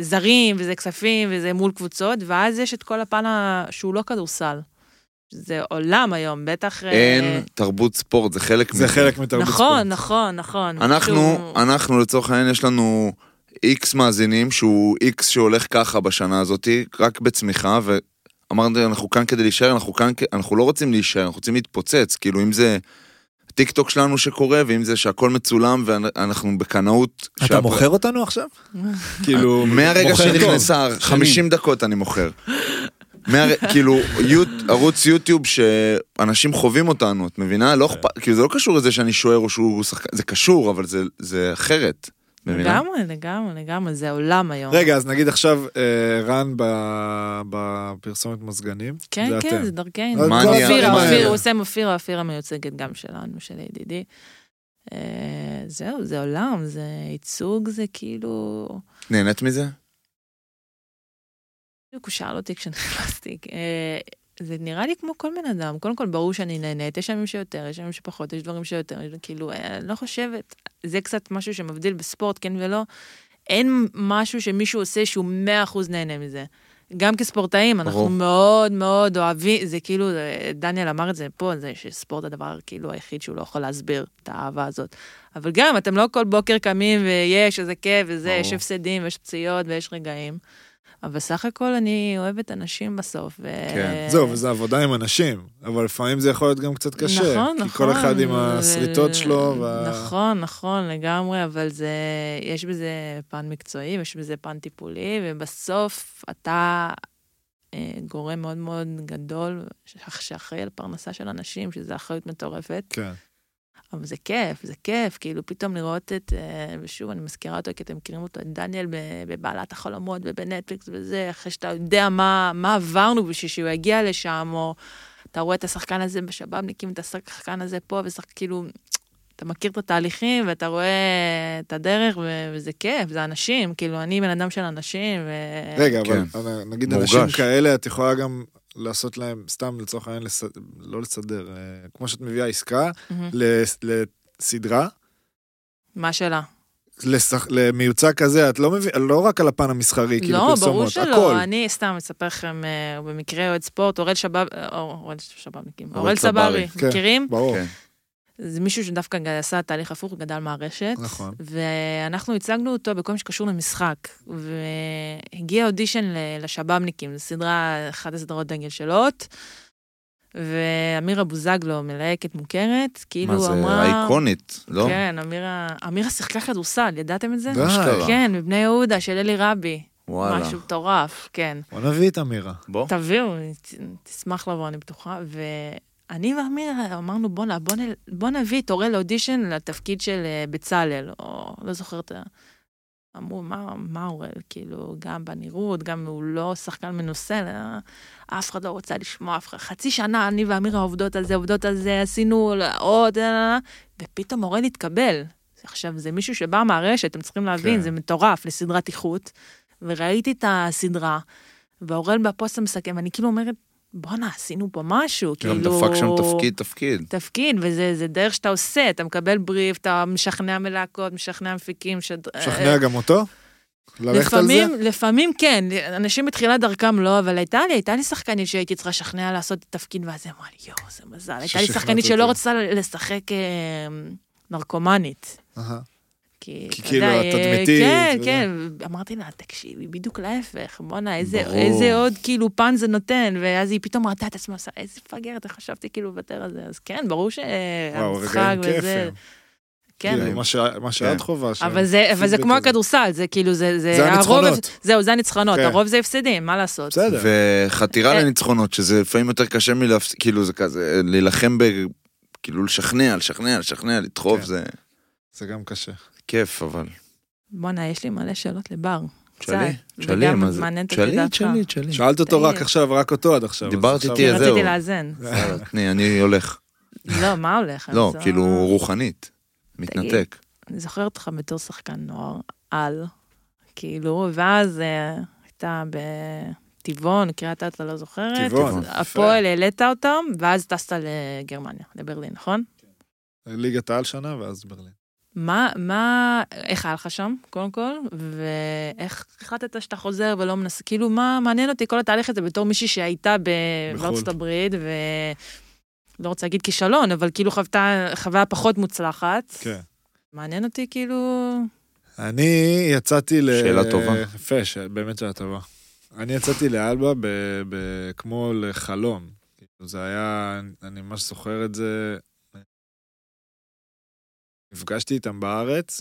זרים, וזה כספים, וזה מול קבוצות, ואז יש את כל הפן שהוא לא כדורסל. זה עולם היום, בטח... אה, אין תרבות ספורט, זה חלק זה מזה. חלק מתרבות נכון, ספורט. נכון, נכון. אנחנו, כאילו, אנחנו לצורך העניין יש לנו איקס מאזינים שהוא איקס שהולך ככה בשנה הזאתי, רק בצמיחה, ואמרנו אנחנו כאן כדי להישאר, אנחנו כאן, אנחנו לא רוצים להישאר, אנחנו רוצים להתפוצץ, כאילו אם זה טיק טוק שלנו שקורה, ואם זה שהכל מצולם ואנחנו בקנאות. אתה שהפ- מוכר אותנו עכשיו? [laughs] כאילו, מהרגע מוכר שהיא טוב. נכנסה, 50 דקות אני מוכר. מהר... [laughs] כאילו, יוט... ערוץ יוטיוב שאנשים חווים אותנו, את מבינה? לא אכפת, כאילו זה לא קשור לזה שאני שוער או שהוא שחקן, זה קשור, אבל זה, זה אחרת. מבינה? לגמרי, לגמרי, לגמרי, זה עולם היום. רגע, אז נגיד עכשיו אה, רן ב- בפרסומת מזגנים. כן, זה כן, אתם. זה דרכנו. הדברים אופירה. אופירה, הוא עושה אופירה, אופירה מיוצגת גם שלנו, של ידידי. אה, זהו, זה עולם, זה ייצוג, זה כאילו... נהנית מזה? בדיוק הוא שאל אותי כשנכנסתי, [laughs] אה, זה נראה לי כמו כל בן אדם, קודם כל ברור שאני נהנית, יש ימים שיותר, יש ימים שפחות, יש דברים שיותר, כאילו, אה, אני לא חושבת, זה קצת משהו שמבדיל בספורט, כן ולא, אין משהו שמישהו עושה שהוא 100% נהנה מזה. גם כספורטאים, אנחנו ברור. מאוד מאוד אוהבים, זה כאילו, דניאל אמר את זה פה, זה שספורט הדבר כאילו היחיד שהוא לא יכול להסביר את האהבה הזאת. אבל גם, אתם לא כל בוקר קמים ויש איזה כיף וזה, ברור. יש הפסדים ויש פציעות ויש רגעים. אבל סך הכל אני אוהבת אנשים בסוף. ו... כן. זהו, וזה עבודה עם אנשים, אבל לפעמים זה יכול להיות גם קצת קשה. נכון, כי נכון. כל אחד עם ו- השריטות שלו. וה- נכון, נכון, לגמרי, אבל זה, יש בזה פן מקצועי, ויש בזה פן טיפולי, ובסוף אתה אה, גורם מאוד מאוד גדול שאחראי על פרנסה של אנשים, שזו אחריות מטורפת. כן. אבל זה כיף, זה כיף, כאילו פתאום לראות את, אה, ושוב, אני מזכירה אותו, כי אתם מכירים אותו, את דניאל בבעלת החלומות ובנטפליקס וזה, אחרי שאתה יודע מה, מה עברנו בשביל שהוא יגיע לשם, או אתה רואה את השחקן הזה בשב"בניקים, את השחקן הזה פה, ושחק, כאילו, אתה מכיר את התהליכים, ואתה רואה את הדרך, ו- וזה כיף, זה אנשים, כאילו, אני בן אדם של אנשים, ו... רגע, כן. אבל נגיד מורגש. אנשים כאלה, את יכולה גם לעשות להם, סתם לצורך העניין, לס- לא לסדר, אה, כמו שאת מביאה עסקה, מהמם. לס- לסדרה, מה השאלה? לשח- למיוצג כזה, את לא מביאה, לא רק על הפן המסחרי, כאילו לא, ברור פרסומות, שלא, הכל. אני סתם אספר לכם, אה, במקרה אוהד ספורט, אורל שבב, אה, אורל שבבניקים, אורל צברי, כן. מכירים? ברור. כן. זה מישהו שדווקא עשה תהליך הפוך, גדל מהרשת. נכון. ואנחנו הצגנו אותו בכל מה שקשור למשחק. והגיע אודישן ל- לשב"בניקים, זו סדרה, אחת הסדרות דגל של הוט. ואמירה בוזגלו, מלהקת מוכרת, כאילו מה זה, אמרה... אייקונית, לא? כן, אמירה, אמירה שיחקה כדורסל, ידעתם את זה? די. אשכרה. כן, בבני יהודה, של אלי רבי. וואלה. משהו מטורף, כן. בוא נביא את אמירה. בוא. תביאו, ת- תשמח לבוא, אני בטוחה. אני ואמיר אמרנו, בואנה, בוא, נ- בוא נביא את אורל לאודישן לתפקיד של אה, בצלאל, או לא זוכרת. אמרו, מה, מה אורל? כאילו, גם בנראות, גם הוא לא שחקן מנוסה, לא, אף אחד לא רוצה לשמוע אף אחד. חצי שנה אני ואמירה עובדות על זה, עובדות על זה, עשינו עוד, אה, אה, אה, ופתאום אורל התקבל. עכשיו, זה מישהו שבא מהרשת, אתם צריכים להבין, כן. זה מטורף לסדרת איכות. וראיתי את הסדרה, ואורל בפוסט המסכם, ואני כאילו אומרת, בואנה, עשינו פה משהו, גם כאילו... דפק שם תפקיד, תפקיד. תפקיד, וזה זה דרך שאתה עושה, אתה מקבל בריף, אתה משכנע מלהקות, משכנע מפיקים. שד... שכנע גם אותו? ללכת על זה? לפעמים, לפעמים כן, אנשים בתחילת דרכם לא, אבל הייתה לי, הייתה לי שחקנית שהייתי צריכה לשכנע לעשות את התפקיד, ואז היא אמרה לי, יואו, זה מזל. הייתה לי שחקנית שלא אותי. רצתה לשחק אה, נרקומנית. אהה. כי, כי אתה כאילו יודע, אה, התדמיתית, כן, וזה. כן, אמרתי לה, תקשיבי, בדיוק להפך, בואנה, איזה. איזה עוד כאילו פן זה נותן, ואז היא פתאום ראתה את עצמה, עושה, איזה מפגרת, איך חשבתי כאילו לוותר על זה, אז כן, ברור שהמשחק וזה. כן, כאילו, מה ש- מה שאת כן. חווה שם. אבל זה, אבל זה כמו. הכדורסל, זה כאילו, זה, זה, זה הרוב- הניצחונות. זהו, זה הניצחונות, כן. הרוב זה הפסדים, מה לעשות? בסדר. וחתירה אה. לניצחונות, שזה לפעמים יותר קשה מלהפסיק, כאילו זה כזה, להילחם ב... כאילו לשכנע, לשכנע, לשכנע, לדחוף, כן. זה זה גם קשה. כיף, אבל... בואנה, יש לי מלא שאלות לבר. תשאלי, תשאלי, וגם מה זה? תשאלי. תשאלי, תשאלי. שאלת אותו. רק עכשיו, רק אותו עד עכשיו. אז דיברתי עכשיו- איתי, אז רציתי זהו. לאזן. בסדר, תני, אני הולך. לא, מה הולך? לא, זו- כאילו רוחנית. מתנתק. אני זוכרת אותך בתור שחקן נוער, על, כאילו, ואז אה, הייתה בטבעון, קריית אתא, לא זוכרת. טבעון. הפועל העלית אותם, ואז טסת לגרמניה, לברלין, נכון? ליגת העל שנה ואז ברלין. מה, מה, איך היה לך שם, קודם כל, ואיך החלטת שאתה חוזר ולא מנסה, כאילו, מה מעניין אותי כל התהליך הזה בתור מישהי שהייתה ב- בחו"ל. בארצות הברית, ו... לא רוצה להגיד כישלון, אבל כאילו חוותה חוויה פחות מוצלחת. כן. מעניין אותי כאילו... אני יצאתי ל... שאלה טובה. יפה, ש- באמת שאלה טובה. אני יצאתי לאלבה ב... ב... כמו לחלום. כאילו, זה היה, אני ממש זוכר את זה. נפגשתי איתם בארץ,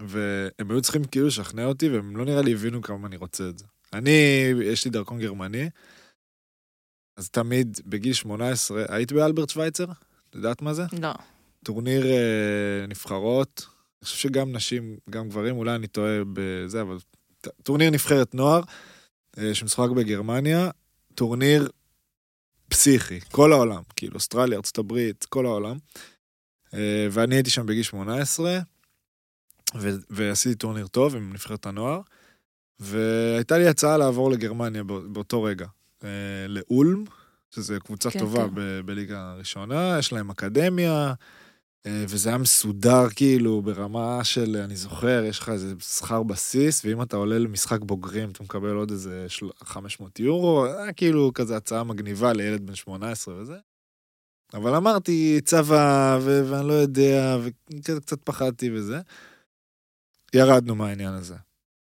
והם היו צריכים כאילו לשכנע אותי, והם לא נראה לי הבינו כמה אני רוצה את זה. אני, יש לי דרכון גרמני, אז תמיד בגיל 18, היית באלברט שווייצר? את יודעת מה זה? לא. טורניר אה, נבחרות, אני חושב שגם נשים, גם גברים, אולי אני טועה בזה, אבל טורניר נבחרת נוער, אה, שמשחק בגרמניה, טורניר פסיכי, כל העולם, כאילו אוסטרליה, ארצות הברית, כל העולם. אה, ואני הייתי שם בגיל 18, ו- ועשיתי טורניר טוב עם נבחרת הנוער, והייתה לי הצעה לעבור לגרמניה בא- באותו רגע, אה, לאולם, שזו קבוצה כן, טובה כן. ב- בליגה הראשונה, יש להם אקדמיה, אה, וזה היה מסודר כאילו ברמה של, אני זוכר, יש לך איזה שכר בסיס, ואם אתה עולה למשחק בוגרים, אתה מקבל עוד איזה של- 500 יורו, כאילו כזה הצעה מגניבה לילד בן 18 וזה. אבל אמרתי, צבא, ו- ואני לא יודע, וקצת פחדתי וזה. ירדנו מהעניין הזה.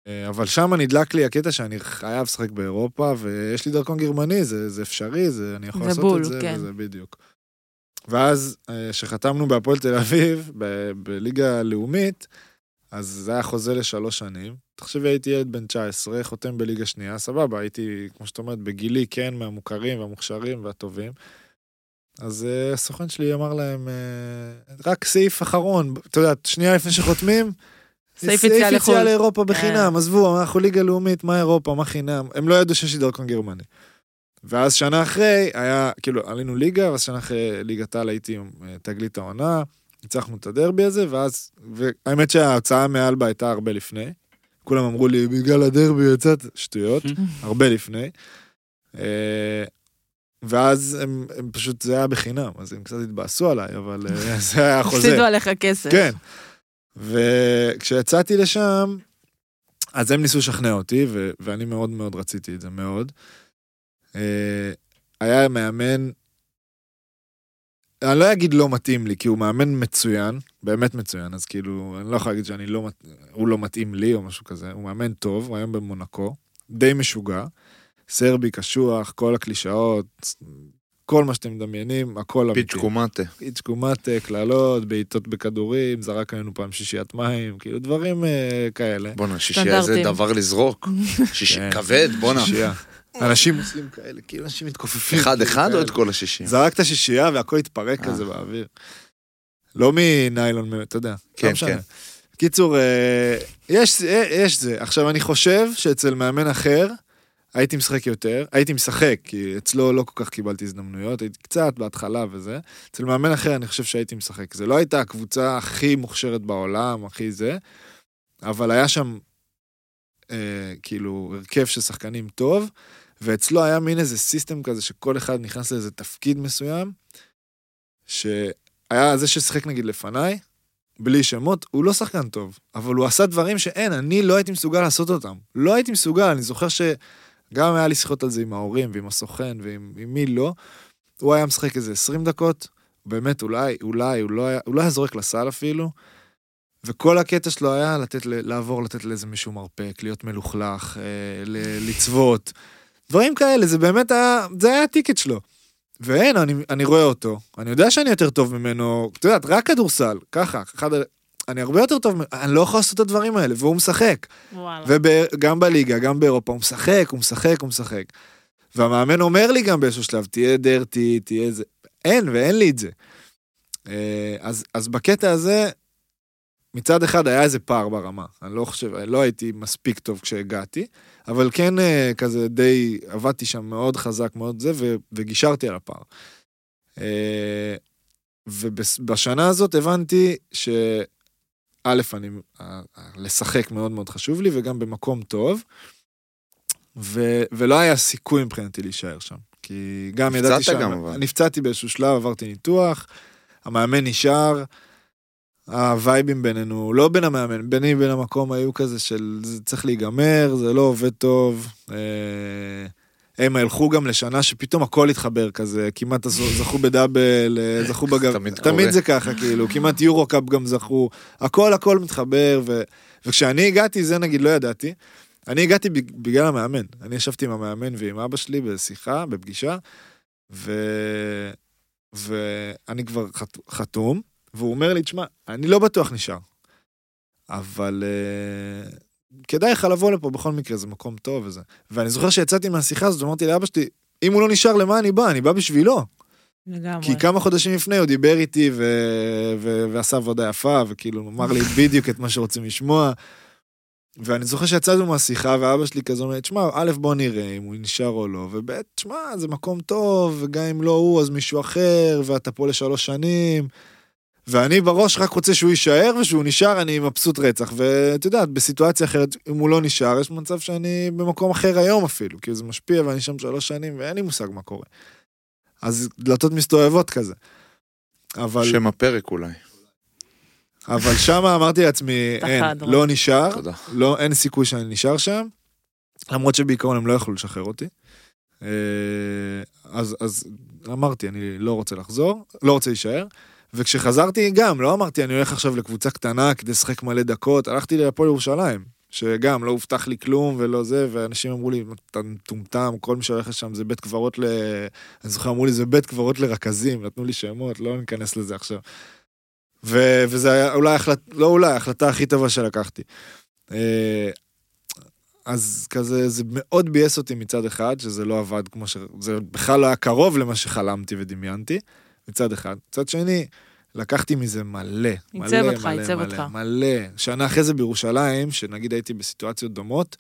אה, אבל שם נדלק לי הקטע שאני חייב לשחק באירופה, ויש לי דרכון גרמני, זה, זה אפשרי, זה, אני יכול זה לעשות בול, את זה, כן. וזה בדיוק. ואז, אה, כשחתמנו בהפועל תל אביב, ב- בליגה הלאומית, אז זה היה חוזה לשלוש שנים. תחשבי, הייתי ילד בן 19, חותם בליגה שנייה, סבבה, הייתי, כמו שאת אומרת, בגילי, כן, מהמוכרים והמוכשרים והטובים. אז אה, הסוכן שלי אמר להם, אה, רק סעיף אחרון, אתה יודע, שנייה לפני שחותמים, [laughs] סעיף יציאה לחו"ל. יציאה לאירופה בחינם, אה. עזבו, אנחנו ליגה לאומית, מה אירופה, מה חינם? הם לא ידעו שיש לי דרכון גרמני. ואז שנה אחרי, היה, כאילו, עלינו ליגה, ואז שנה אחרי ליגת העל הייתי עם תגלית העונה, ניצחנו את הדרבי הזה, ואז, והאמת שההוצאה מאלבה הייתה הרבה לפני. כולם אמרו לי, בגלל הדרבי יצאת, שטויות, [laughs] הרבה לפני. ואז הם, הם פשוט, זה היה בחינם, אז הם קצת התבאסו עליי, אבל אה, [laughs] זה היה החוזה. הפסידו עליך כסף. כן. וכשיצאתי לשם, אז הם ניסו לשכנע אותי, ו- ואני מאוד מאוד רציתי את זה, מאוד. אה, היה מאמן, אני לא אגיד לא מתאים לי, כי הוא מאמן מצוין, באמת מצוין, אז כאילו, אני לא יכול להגיד שאני לא, מת- הוא לא מתאים לי או משהו כזה, הוא מאמן טוב, הוא היום במונקו, די משוגע, סרבי קשוח, כל הקלישאות, כל מה שאתם מדמיינים, הכל אמיתי. פיץ' קומטה. פיץ' קומטה, קללות, בעיטות בכדורים, זרק עלינו פעם שישיית מים, כאילו דברים אה, כאלה. בואנה, שישייה זה. דבר לזרוק. [laughs] שישי כן. כבד, בואנה. שישייה. אנשים עושים כאלה, כאילו אנשים מתכופפים. אחד כאילו, אחד או כאלה. את כל השישים? זרק את השישייה והכל התפרק אה. כזה באוויר. לא מניילון, אתה יודע. כן, לא משנה. כן. קיצור, אה, יש, אה, יש זה. עכשיו, אני חושב שאצל מאמן אחר, הייתי משחק יותר, הייתי משחק, כי אצלו לא כל כך קיבלתי הזדמנויות, הייתי קצת בהתחלה וזה. אצל מאמן אחר אני חושב שהייתי משחק. זה לא הייתה הקבוצה הכי מוכשרת בעולם, הכי זה, אבל היה שם אה, כאילו הרכב של שחקנים טוב, ואצלו היה מין איזה סיסטם כזה שכל אחד נכנס לאיזה תפקיד מסוים, שהיה זה ששיחק נגיד לפניי, בלי שמות, הוא לא שחקן טוב, אבל הוא עשה דברים שאין, אני לא הייתי מסוגל לעשות אותם. לא הייתי מסוגל, אני זוכר שגם היה לי שיחות על זה עם ההורים ועם הסוכן ועם עם מי לא. הוא היה משחק איזה 20 דקות, באמת אולי, אולי, הוא לא היה, הוא לא היה זורק לסל אפילו, וכל הקטע שלו היה לתת, לעבור, לתת לאיזה מישהו מרפק, להיות מלוכלך, אה, לצוות, דברים כאלה, זה באמת היה, זה היה הטיקט שלו. ואין, אני, אני רואה אותו, אני יודע שאני יותר טוב ממנו, את יודעת, רק כדורסל, ככה, אחד, אני הרבה יותר טוב, אני לא יכול לעשות את הדברים האלה, והוא משחק. וואלה. וגם בליגה, גם באירופה, הוא משחק, הוא משחק, הוא משחק. והמאמן אומר לי גם באיזשהו שלב, תהיה דרטי, תהיה זה. אין, ואין לי את זה. אה, אז, אז בקטע הזה, מצד אחד היה איזה פער ברמה. אני לא חושב, לא הייתי מספיק טוב כשהגעתי, אבל כן אה, כזה די, עבדתי שם מאוד חזק, מאוד זה, ו, וגישרתי על הפער. אה, ובשנה הזאת הבנתי ש... א', אני, אה, לשחק מאוד מאוד חשוב לי, וגם במקום טוב, ו, ולא היה סיכוי מבחינתי להישאר שם. כי גם נפצעת ידעתי שם, גם, אבל. נפצעתי באיזשהו שלב, עברתי ניתוח, המאמן נשאר, הווייבים בינינו, לא בין המאמן, ביני בין המקום היו כזה של זה צריך להיגמר, זה לא עובד טוב. אה, הם הלכו גם לשנה שפתאום הכל התחבר כזה, כמעט זכו בדאבל, אה, זכו בגב... [laughs] תמיד תמיד. זה ככה, כאילו, כמעט יורו קאפ גם זכו, הכל הכל מתחבר, ו... וכשאני הגעתי, זה נגיד לא ידעתי. אני הגעתי בג- בגלל המאמן. אני ישבתי עם המאמן ועם אבא שלי בשיחה, בפגישה, ו... ואני כבר חת... חתום, והוא אומר לי, תשמע, אני לא בטוח נשאר, אבל uh, כדאי לך לבוא לפה בכל מקרה, זה מקום טוב וזה. ואני זוכר שיצאתי מהשיחה הזאת, אמרתי לאבא שלי, אם הוא לא נשאר, למה אני בא? אני בא בשבילו. לגמרי. כי כמה חודשים לפני הוא דיבר איתי ו... ו... ועשה עבודה יפה, וכאילו אמר לי [laughs] בדיוק את מה שרוצים לשמוע. ואני זוכר שיצאנו מהשיחה, ואבא שלי כזה אומר, תשמע, א', בוא נראה אם הוא נשאר או לא, וב', תשמע, זה מקום טוב, וגם אם לא הוא, אז מישהו אחר, ואתה פה לשלוש שנים. ואני בראש רק רוצה שהוא יישאר, ושהוא נשאר, אני מבסוט רצח. ואת יודעת, בסיטואציה אחרת, אם הוא לא נשאר, יש מצב שאני במקום אחר היום אפילו, כי זה משפיע, ואני שם שלוש שנים, ואין לי מושג מה קורה. אז דלתות מסתובבות כזה. אבל, שם הפרק אולי. אבל שם אמרתי לעצמי, אין, לא נשאר. לא, אין סיכוי שאני נשאר שם, למרות שבעיקרון הם לא יכלו לשחרר אותי. אה, אז, אז אמרתי, אני לא רוצה לחזור, לא רוצה להישאר. וכשחזרתי גם, לא אמרתי, אני הולך עכשיו לקבוצה קטנה כדי לשחק מלא דקות, הלכתי להפועל ירושלים, שגם לא הובטח לי כלום ולא זה, ואנשים אמרו לי, אתה מטומטם, כל מי שהולך לשם זה בית קברות ל... אני זוכר, אמרו לי, זה בית קברות לרכזים, נתנו לי שמות, לא ניכנס לזה עכשיו. ו- וזה היה אולי החלטה, לא אולי, ההחלטה הכי טובה שלקחתי. אה, אז כזה, זה מאוד ביאס אותי מצד אחד, שזה לא עבד כמו ש... זה בכלל לא היה קרוב למה שחלמתי ודמיינתי, מצד אחד. מצד שני, לקחתי מזה מלא, מלא, עיצב אותך, מלא, מלא, אותך. מלא. שנה אחרי זה בירושלים, שנגיד הייתי בסיטואציות דומות,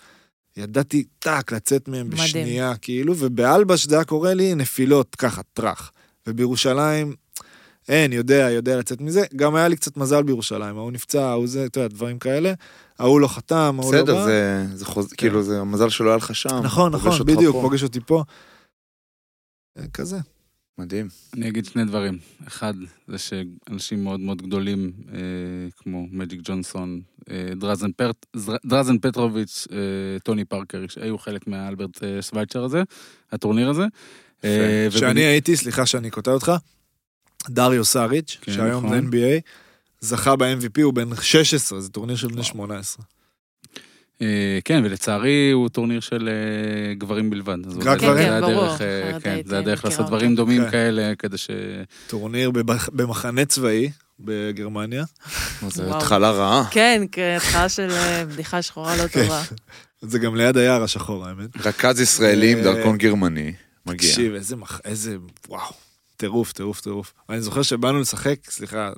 ידעתי טאק לצאת מהם מדהים. בשנייה, כאילו, ובאלבש זה היה קורה לי נפילות, ככה, טראח. ובירושלים, אין, יודע, יודע לצאת מזה. גם היה לי קצת מזל בירושלים, ההוא נפצע, ההוא זה, אתה יודע, דברים כאלה. ההוא לא חתם, ההוא לא בא. בסדר, זה, זה חוז... כאילו, זה המזל שלא היה לך שם. נכון, נכון, בדיוק, פה. פוגש אותי פה. אה, כזה. מדהים. אני אגיד שני דברים. אחד, זה שאנשים מאוד מאוד גדולים, אה, כמו מג'יק ג'ונסון, אה, דרזן, פרט, זר- דרזן פטרוביץ', אה, טוני פארקר, שהיו חלק מהאלברט אה, שווייצ'ר הזה, הטורניר הזה. אה, שאני ובני- הייתי, סליחה שאני קוטע אותך, דריו סאריץ', כן, שהיום נכון. זה NBA, זכה ב-MVP, הוא בן 16, זה טורניר של בני 18. אה, כן, ולצערי הוא טורניר של אה, גברים בלבד. רק גברים? זה כן, הדרך, ברור, אה, כן, זה הדרך לעשות. דברים דומים כן. כאלה, כדי ש... טורניר במחנה צבאי בגרמניה. [laughs] זו. התחלה רעה. כן, כן, התחלה של בדיחה שחורה לא כן. טובה. זה גם ליד היער השחור, האמת. רכז ישראלי עם דרכון גרמני. מגיע. תקשיב, איזה מח... איזה... וואו. טירוף, טירוף, טירוף. אני זוכר שבאנו לשחק, סליחה.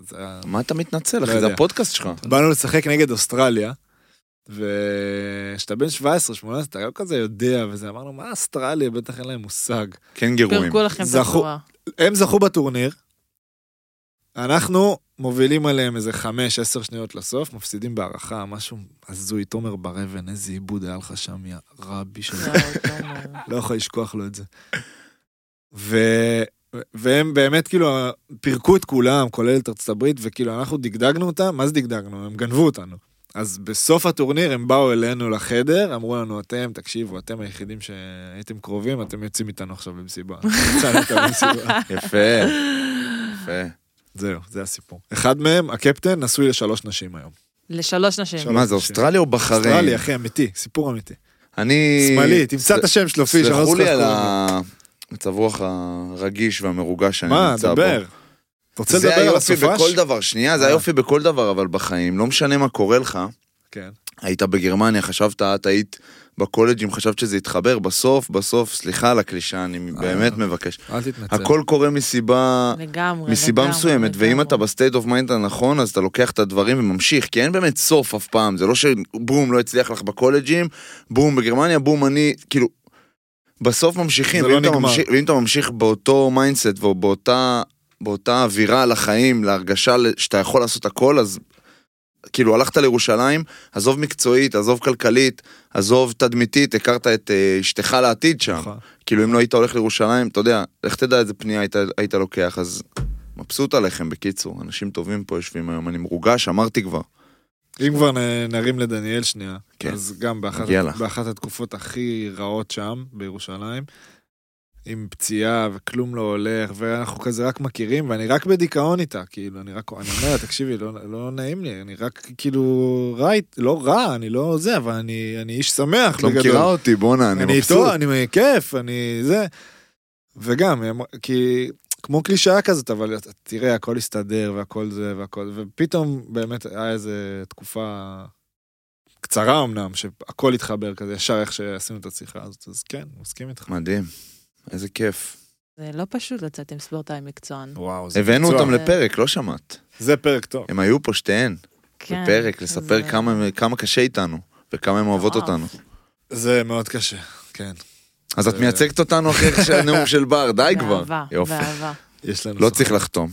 מה אתה מתנצל, לא אחי? זה. הפודקאסט שלך. באנו לשחק נגד אוסטרליה, וכשאתה בן 17-18, אתה לא כזה יודע, וזה אמרנו, מה אוסטרליה? בטח אין להם מושג. כן גירויים. פירקו לכם את זכו- הצורה. הם זכו בטורניר, אנחנו מובילים עליהם איזה 5-10 שניות לסוף, מפסידים בהערכה, משהו הזוי, תומר בר אבן, איזה עיבוד היה לך שם, יא רבי תומר. [laughs] לא יכול לשכוח לו את זה. ו... והם באמת כאילו פירקו את כולם, כולל את ארצות הברית, וכאילו אנחנו דגדגנו אותם, מה זה דגדגנו? הם גנבו אותנו. אז בסוף הטורניר הם באו אלינו לחדר, אמרו לנו, אתם, תקשיבו, אתם היחידים שהייתם קרובים, אתם יוצאים איתנו עכשיו למסיבה. [laughs] יפה, יפה. זהו, זה הסיפור. אחד מהם, הקפטן, נשוי לשלוש נשים היום. לשלוש נשים. מה זה, אוסטרליה או בחריין? אוסטרלי, אחי, אמיתי, סיפור אמיתי. אני... שמאלי, תמצא את השם שלו, פיש, אני לא סלחו לי על. המצב רוח הרגיש והמרוגש שאני מה, נמצא בו. דבר. אתה רוצה זה לדבר על היופי הסופש? בכל דבר, שנייה, זה אה. היופי בכל דבר, אבל בחיים, לא משנה מה קורה לך, כן. היית בגרמניה, חשבת, את היית בקולג'ים, חשבת שזה יתחבר, בסוף, בסוף, סליחה על הקלישה, אני באמת מבקש. אל תתנצל. הכל קורה מסיבה... לגמרי, מסיבה לגמרי, מסוימת, ואם לגמרי. אתה ב state of mind הנכון, אז אתה לוקח את הדברים וממשיך, כי אין באמת סוף אף פעם, זה לא שבום לא הצליח לך בקולג'ים, בום בגרמניה, בום אני, כאילו, בסוף ממשיכים, זה לא ואם, אתה נגמר. ממשיך, ואם אתה ממשיך באותו mindset ובאותה באותה אווירה לחיים, להרגשה שאתה יכול לעשות הכל, אז כאילו הלכת לירושלים, עזוב מקצועית, עזוב כלכלית, עזוב תדמיתית, הכרת את אה, אשתך לעתיד שם. נכון. כאילו אם לא היית הולך לירושלים, אתה יודע, לך תדע איזה פנייה היית, היית לוקח, אז מבסוט עליכם בקיצור, אנשים טובים פה יושבים היום, אני מרוגש, אמרתי כבר. אם כבר נרים לדניאל שנייה, כן. אז גם באחת. באחת התקופות הכי רעות שם, בירושלים, עם פציעה וכלום לא הולך, ואנחנו כזה רק מכירים, ואני רק בדיכאון איתה, כאילו, אני רק, אני אומר, תקשיבי, לא, לא נעים לי, אני רק כאילו רע, לא רע, אני לא זה, אבל אני, אני איש שמח את לא. מכירה אותי, בואנה, אני אני מבסוט. איתו, אני כיף, אני זה. וגם, כי כמו קלישאה כזאת, אבל תראה, הכל הסתדר והכל זה והכל, ופתאום באמת היה איזה תקופה קצרה אמנם, שהכל התחבר כזה, ישר איך שעשינו את השיחה הזאת, אז כן, מסכים איתך. מדהים, איזה כיף. זה לא פשוט לצאת עם ספורטאי מקצוען. וואו, זה הבאנו מקצוע. אותם לפרק, לא שמעת. זה פרק טוב. הם היו פה שתיהן, כן, בפרק, לספר זה- כמה- כמה קשה איתנו, וכמה הן אוהבות. אותנו. זה מאוד קשה, כן. אז את זה- מייצגת אותנו אחרי [laughs] הנאום של בר, די כבר. באהבה, יופי. באהבה. יש לנו... לא. צריך לחתום.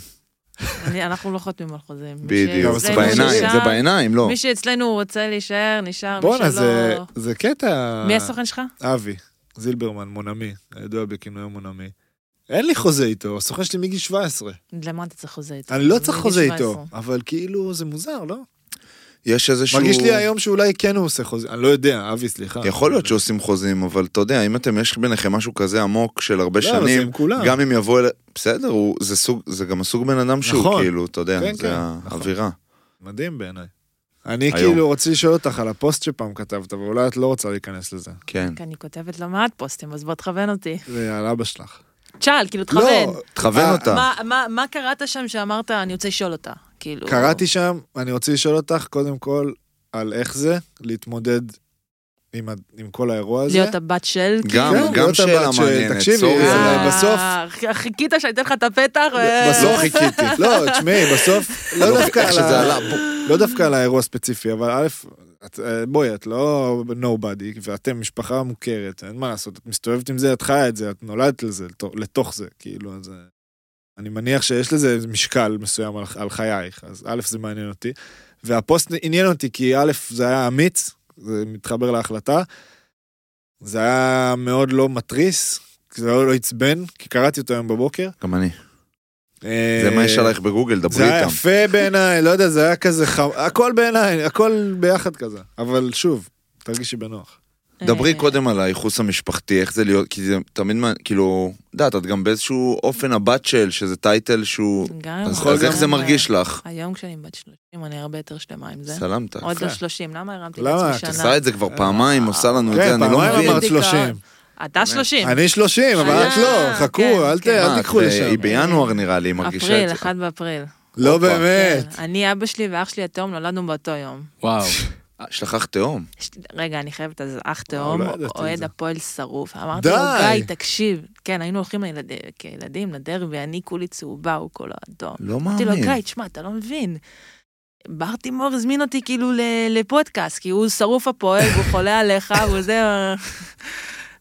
אני- אנחנו לא חותמים על חוזים. בדיוק, זה בעיניים, זה בעיניים, לא. מי שאצלנו רוצה להישאר, נשאר, מי בואנה, שלא... זה- זה קטע... מי הסוכן שלך? אבי, זילברמן, מונמי, הידוע בכינויו מונמי. אין לי חוזה איתו, הסוכן שלי מגיל 17. למה אתה צריך חוזה איתו? אני לא צריך חוזה 17. איתו, אבל כאילו זה מוזר, לא? יש איזשהו... מרגיש לי היום שאולי כן הוא עושה חוזה, אני לא יודע, אבי, סליחה. יכול להיות שעושים חוזים, אבל אתה יודע, אם אתם, יש ביניכם משהו כזה עמוק של הרבה לא, שנים, עם כולם. גם אם יבוא אל... בסדר, הוא- זה סוג, זה גם הסוג בן אדם שהוא, נכון. כאילו, אתה יודע, כן, זה כן, נכון. האווירה. מדהים בעיניי. אני היום. כאילו רוצה לשאול אותך על הפוסט שפעם כתבת, ואולי את לא רוצה להיכנס לזה. כן. כי אני כותבת לא מעט פוסטים, אז בוא תכוון אותי. זה על אבא שלך. תשאל, כאילו, תכוון. לא, תכוון אה, אותה. מה- מה- מה קראת שם שאמרת, אני רוצה לשאול אותה? כאילו... קראתי שם, אני רוצה לשאול אותך, קודם כל, על איך זה להתמודד עם ה- עם כל האירוע הזה. להיות הבת של, גם, כאילו? כן, גם להיות שאלה הבת של- מעניינת, תקשיבי, אה, בסוף- חיכית שאני אתן לך את הפתח? ו- בסוף לא חיכיתי. [laughs] לא, תשמעי, בסוף, לא לא, דווקא איך שזה עלה, בוא. לא דווקא על האירוע הספציפי, אבל א', את, אה, בואי, את לא nobody, ואתם משפחה מוכרת, אין מה לעשות, את מסתובבת עם זה, את חיה את זה, את נולדת לזה, לתוך- זה, כאילו, אז... אה, אני מניח שיש לזה משקל מסוים על, על חייך, אז א', זה מעניין אותי. והפוסט עניין אותי, כי א', זה היה אמיץ, זה מתחבר להחלטה, זה היה מאוד לא מתריס, זה לא עצבן, כי קראתי אותו היום בבוקר. גם אני. אה, זה מה יש עלייך בגוגל, דברי זה היה איתם. יפה בעיניי, לא יודע, זה היה כזה חם, הכל בעיניי, הכל ביחד כזה. אבל שוב, תרגישי בנוח. דברי אה, קודם על הייחוס המשפחתי, איך זה להיות, כי זה תמיד, כאילו, יודעת, את גם באיזשהו אופן הבת של, שזה טייטל שהוא... גם, אז איך זה מרגיש לך? היום כשאני בת 30, אני הרבה יותר שלמה עם זה. סלמת. עוד לא יפה. 30, למה הרמתי למה? את שנה? את עושה את זה כבר פעמיים, עושה לנו את זה, כן, אני לא פעמיים מבין. אמרת דיכאון. 30. אתה 30. אני 30, אבל את לא, אה, חכו, כן, אל ת- כן. תיקחו את, לשם. היא בינואר נראה לי, היא מרגישה אפריל, את זה. 1 באפריל. לא. באמת. כן, אני, אבא שלי ואח שלי התאום נולדנו באותו יום. וואו. יש לך אח תאום. רגע, אני חייבת, אז אח תאום, לא את אוהד. הפועל שרוף. אמרתי לו. גיא, תקשיב. כן, היינו הולכים כילדים לדרבי, אני כולי צהובה, הוא כולו אדום. לא אמרתי לו, מאמין. גיא, תשמע, אתה לא מבין. ברטימור הזמין אותי כאילו לפודקאסט, כי הוא שרוף הפועל, והוא חולה עליך, והוא זה...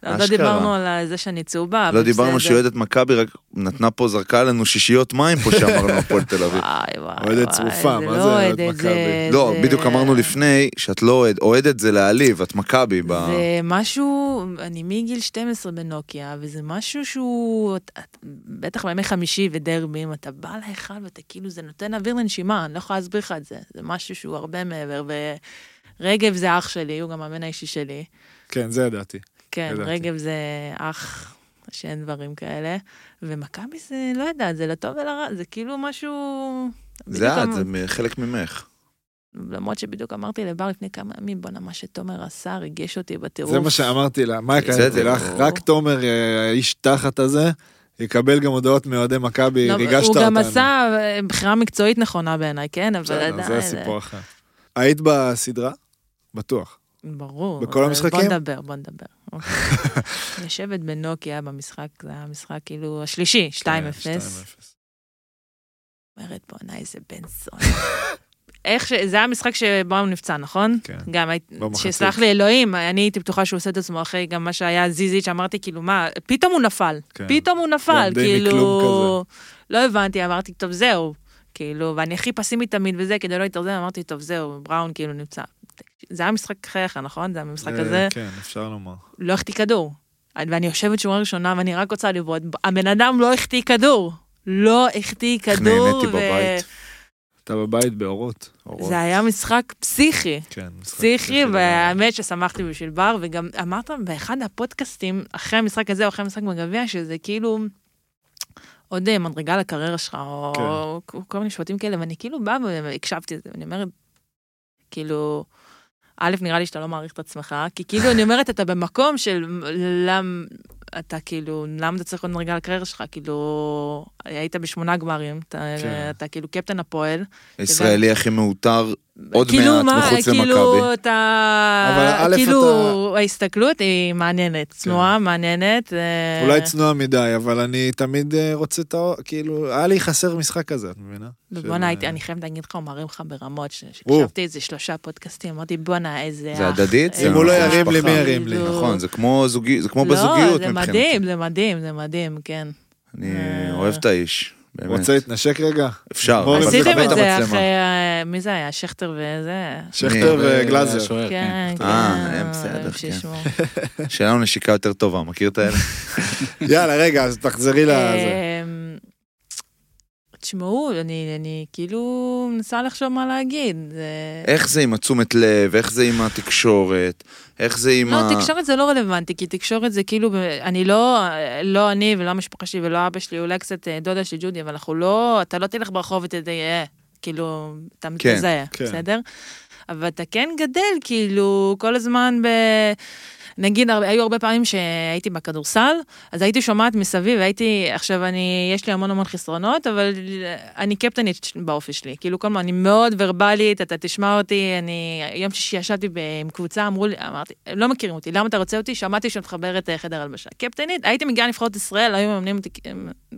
לא. דיברנו על זה שאני צהובה, לא דיברנו. שהיא אוהדת מכבי, רק נתנה פה, זרקה לנו שישיות מים פה שאמרנו [laughs] הפועל תל אביב. וואי וואי. אוהדת צרופה, מה זה לא אוהדת אוהדת, מכבי? זה- לא, זה- בדיוק אמרנו לפני שאת לא אוהד, אוהדת זה להעליב, את מכבי. זה משהו, אני מגיל 12 בנוקיה, וזה משהו שהוא, בטח בימי חמישי ודרבים, אתה בא להיכל ואתה כאילו, זה נותן אוויר לנשימה, אני לא יכולה להסביר לך את זה. זה משהו שהוא הרבה מעבר, ורגב זה אח שלי, הוא גם המאמן האישי שלי. כן, זה ידעתי. כן, ידעתי. רגב זה אח שאין דברים כאלה, ומכבי זה, לא יודעת, זה לטוב ולרע, זה כאילו משהו... זה את, אמ- זה חלק ממך. למרות שבדיוק אמרתי לבר לפני כמה ימים, בואנה, מה שתומר עשה, ריגש אותי בטירוף. זה מה שאמרתי לה, מה קראתי לך? לא. רק תומר, אה, האיש תחת הזה, יקבל גם הודעות מאוהדי מכבי, לא, ריגשת הוא אותנו. גם עשה אה, בחירה מקצועית נכונה בעיניי, כן? אבל עדיין... זה סיפור אחר. היית בסדרה? בטוח. ברור. בכל המשחקים? בוא נדבר, בוא נדבר. אוקיי. [laughs] יושבת בנוקיה במשחק, זה היה המשחק כאילו השלישי, 2-0. כן, 2-0. אומרת, בואנה, איזה בן זונה. איך ש... זה היה המשחק שבראון נפצע, נכון? כן. גם היית... במחצית. שסלח לי אלוהים, אני הייתי בטוחה שהוא עושה את עצמו אחרי גם מה שהיה זיזיץ', אמרתי כאילו, מה, פתאום הוא נפל. כן. פתאום הוא נפל, כאילו... לא הבנתי, אמרתי, טוב, זהו. כאילו, ואני הכי פסימית תמיד וזה, כדי לא להתארזם, אמרתי, טוב, זהו, בראון כאילו נמצא. זה היה משחק חייך, נכון? זה היה המשחק אה, הזה. כן, אפשר לומר. לא החטיא כדור. ואני יושבת שורה ראשונה, ואני רק רוצה לבעוט. הבן אדם לא החטיא כדור. לא החטיא כדור. נהניתי ו- בבית. אתה בבית באורות. אורות. זה היה משחק פסיכי. כן, משחק פסיכי. והאמת ששמחתי בשביל בר, וגם אמרת באחד הפודקאסטים, אחרי המשחק הזה או אחרי המשחק בגביע, שזה כאילו עוד אה, מדרגה לקריירה שלך, או כל מיני שבטים כאלה, ואני כאילו באה והקשבתי לזה, ואני אומרת, כאילו, א', נראה לי שאתה לא מעריך את עצמך, כי כאילו, אני אומרת, אתה במקום של למה, אתה כאילו, למה אתה צריך עוד מדרגה לקריירה שלך? כאילו, היית בשמונה גמרים, אתה, כן. אתה כאילו קפטן הפועל, הישראלי הכי מעוטר, עוד כאילו, מעט מה, מחוץ כאילו, למכבי. אתה... אבל כאילו, ההסתכלות היא מעניינת, צנועה, מעניינת. אה, כן. אולי צנוע מדי, אבל אני תמיד אה, רוצה את ה... כאילו, היה לי חסר משחק כזה, את מבינה? של- בואנה, הייתי- אני חייבת להגיד לך, הוא מרים לך ברמות, ש- או. שהקשבתי איזה שלושה פודקאסטים, אמרתי, בואנה, איזה אח. זה הדדית, זה איזה אם הוא לא אח." ירים לי, מי. ירים לי? כאילו- נכון, זה כמו זוגי- זה כמו בזוגיות לא, זה מבחינתי. מדהים, זה מדהים, זה מדהים, כן. אני אה, אוהב את האיש, באמת. רוצה להתנשק רגע? אפשר, עשיתם את זה. אחרי, אה, מי זה היה? שכטר וזה? שכטר? וגלאזר. כן, כן. אה, הם בסדר, כן. שיהיה [laughs] לנו נשיקה יותר טובה, מכיר את האלה? [laughs] יאללה, רגע, אז תחזרי לזה. תשמעו, אני, אני כאילו מנסה לחשוב מה להגיד. זה... איך זה עם התשומת לב, איך זה עם התקשורת, איך זה עם לא, ה... תקשורת זה לא רלוונטי, כי תקשורת זה כאילו, אני לא, לא אני ולא המשפחה שלי ולא אבא שלי, אולי קצת אה, דודה שלי ג'ודי, אבל אנחנו לא, אתה לא תלך ברחוב ותדע, כאילו, אתה כן, מתזהה, כן. בסדר? אבל אתה כן גדל, כאילו, כל הזמן ב... נגיד, הרבה- היו הרבה פעמים שהייתי בכדורסל, אז הייתי שומעת מסביב, הייתי, עכשיו אני, יש לי המון המון חסרונות, אבל אני קפטנית באופי שלי. כאילו, כל הזמן, אני מאוד ורבלית, אתה תשמע אותי, אני, יום שישי ישבתי עם קבוצה, אמרו לי, אמרתי, לא מכירים אותי, למה אתה רוצה אותי? שמעתי שאת מחברת אה, חדר הלבשה. קפטנית, הייתי מגיעה לנבחרות ישראל, היו מממנים אותי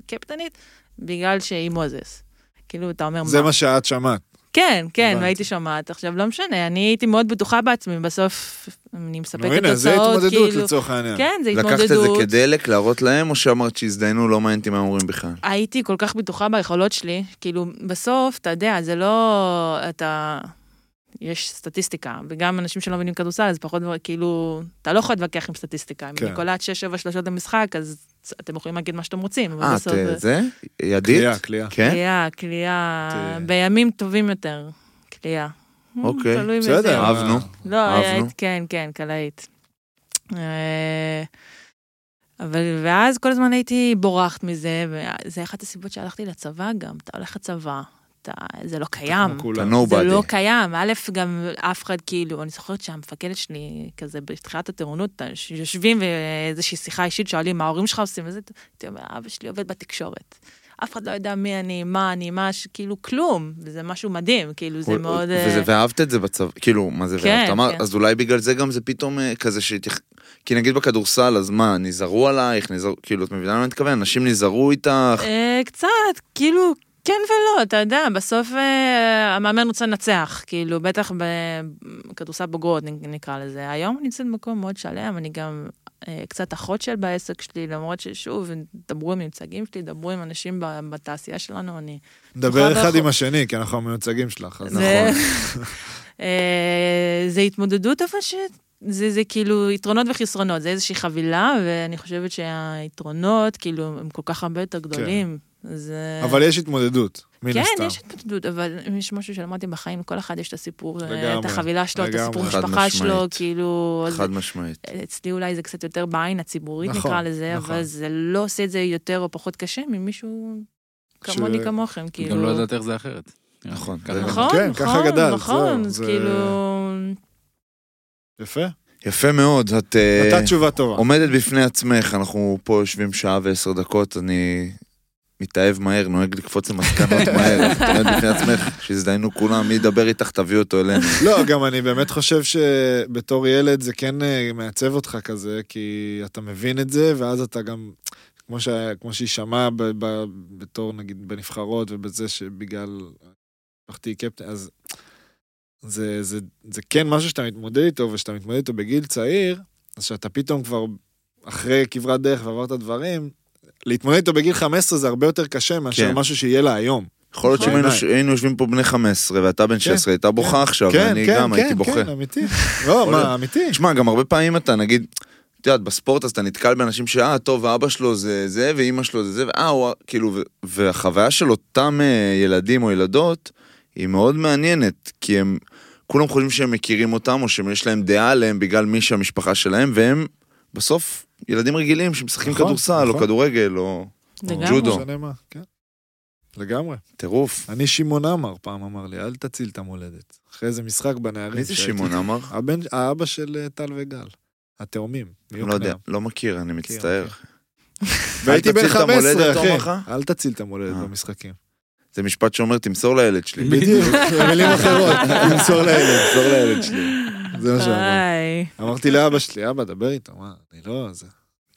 קפטנית, בגלל שהיא מוזס. כאילו, אתה אומר, זה מה שאת שמעת. כן, כן. והייתי שומעת. עכשיו, לא משנה, אני הייתי מאוד בטוחה בעצמי, בסוף אני מספקת נו, הנה, זה תוצאות, התמודדות כאילו... לצורך העניין. כן, זה לקחת את התמודדות. זה כדלק, להראות להם, או שאמרת שהזדיינו, לא מעניין אותי מה אומרים בכלל? הייתי כל כך בטוחה ביכולות שלי, כאילו, בסוף, אתה יודע, זה לא... אתה... יש סטטיסטיקה, וגם אנשים שלא מבינים כדורסל, אז פחות כאילו, אתה לא יכול להתווכח עם סטטיסטיקה. אם כן. אני קולעת 6-7 שלושות למשחק, אז אתם יכולים להגיד מה שאתם רוצים, אה. את זה? ידית? קליעה, קליעה. כן? קליעה, קליעה, בימים טובים יותר, קליעה. אוקיי, תלוי בסדר. אהבנו. לא, כן, כן, קלעית. אה, אבל, ואז כל הזמן הייתי בורחת מזה, וזה אחת הסיבות שהלכתי לצבא גם, אתה הולך לצבא, אתה, זה לא קיים. אתה כולם. זה לא nobody. קיים, א', גם אף אחד כאילו, אני זוכרת שהמפקדת שלי, כזה בתחילת הטירונות, יושבים ואיזושהי שיחה אישית, שואלים מה ההורים שלך עושים, וזה, הייתי אומר, אבא שלי עובד בתקשורת. אף אחד לא יודע מי אני, מה אני, מה, ש- כאילו כלום, וזה משהו מדהים, כאילו זה מאוד... אה, וזה, ואהבת את זה בצבא, כאילו, מה זה כן, ואהבת? אמר, כן. אז אולי בגלל זה גם זה פתאום אה, כזה שתכ... כי נגיד בכדורסל, אז מה, נזהרו עלייך, נזהרו, כאילו, את מבינה למה אני מתכוון? אנשים נזהרו איתך, אה, קצת, כאילו, כן ולא, אתה יודע, בסוף אה, המאמן רוצה לנצח, כאילו, בטח בכדורסל בוגרות נקרא לזה. היום אני נמצאת במקום מאוד שלם, אני גם אה, קצת אחות של בעסק שלי, למרות ששוב, דברו עם מיוצגים שלי, דברו עם אנשים בתעשייה שלנו, אני... נכון, אחד. עם השני, כי אנחנו המיוצגים שלך. אז זה- נכון. [laughs] אה, זה התמודדות, אבל ש... זה, זה כאילו יתרונות וחסרונות, זה איזושהי חבילה, ואני חושבת שהיתרונות, כאילו, הם כל כך הרבה יותר גדולים. זה... אבל יש התמודדות, מן כן, הסתם. יש התמודדות, אבל אם יש משהו שלמדתי בחיים, כל אחד יש את הסיפור, אה, לגמרי, את החבילה שלו, את לגמרי. הסיפור חד משפחה שלו. כאילו... אז חד משמעית. אצלי אולי זה קצת יותר בעין הציבורית, נכון, נקרא לזה, נכון. אבל זה לא עושה את זה יותר או פחות קשה ממישהו כמוני ש- כמוכם, כאילו... גם לא יודעת איך זה אחרת. נכון, ככה. זה גם- נכון, כן, נכון, ככה גדלת, נכון, זהו, אז זה- כאילו... יפה. יפה מאוד, את אה, נתת תשובה טובה. עומדת בפני עצמך, אנחנו פה יושבים שעה ועשר דקות, אני מתאהב מהר, נוהג לקפוץ למסקנות מהר, [laughs] את עומדת בפני עצמך, שהזדיינו כולם, מי ידבר איתך, תביא אותו אלינו. [laughs] לא, גם אני באמת חושב שבתור ילד זה כן אה, מעצב אותך כזה, כי אתה מבין את זה, ואז אתה גם, כמו, ש... כמו שהיא שמעה ב... ב... בתור נגיד בנבחרות ובזה שבגלל משפחתי קפטן, אז זה, זה, זה כן משהו שאתה מתמודד איתו, ושאתה מתמודד איתו בגיל צעיר, אז שאתה פתאום כבר אחרי כברת דרך ועברת דברים, להתמודד איתו בגיל 15 זה הרבה יותר קשה מאשר כן. משהו שיהיה לה היום. יכול להיות שאם בעיניי. היינו- יושבים פה בני 15 ואתה בן 16, הייתה בוכה עכשיו, כן, ואני כן, גם הייתי כן, בוכה. כן, אמיתי. לא. מה, אמיתי. תשמע, גם הרבה פעמים אתה נגיד, את יודעת, בספורט אז אתה נתקל באנשים שאה, טוב, אבא שלו זה זה, ואימא שלו זה זה, ואה, הוא, כאילו, והחוויה של אותם אה, ילדים או ילדות היא מאוד מעניינת, כי הם, כולם חושבים שהם מכירים אותם, או שיש להם דעה עליהם בגלל מי שהמשפחה שלהם, והם בסוף ילדים רגילים שמשחקים נכון, כדורסל, או נכון. כדורגל, או לגמרי. ג'ודו. לא משנה מה, כן. לגמרי. טירוף. אני שמעון עמר פעם אמר לי, אל תציל את המולדת. אחרי איזה משחק בנערים. מי זה שהייתי- שמעון עמר? הבן, האבא של אה, טל וגל. התאומים. לא יודע, לא מכיר, אני מצטער. [laughs] והייתי אל בן תציל את 15, המולדת, אחי. אל תציל את המולדת אה. במשחקים. זה משפט שאומר, תמסור לילד שלי. בדיוק, במילים אחרות, [laughs] תמסור לילד. תמסור לילד שלי. זה מה שאמרתי. אמרתי לאבא שלי, אבא, דבר איתו, מה, אני לא... זה...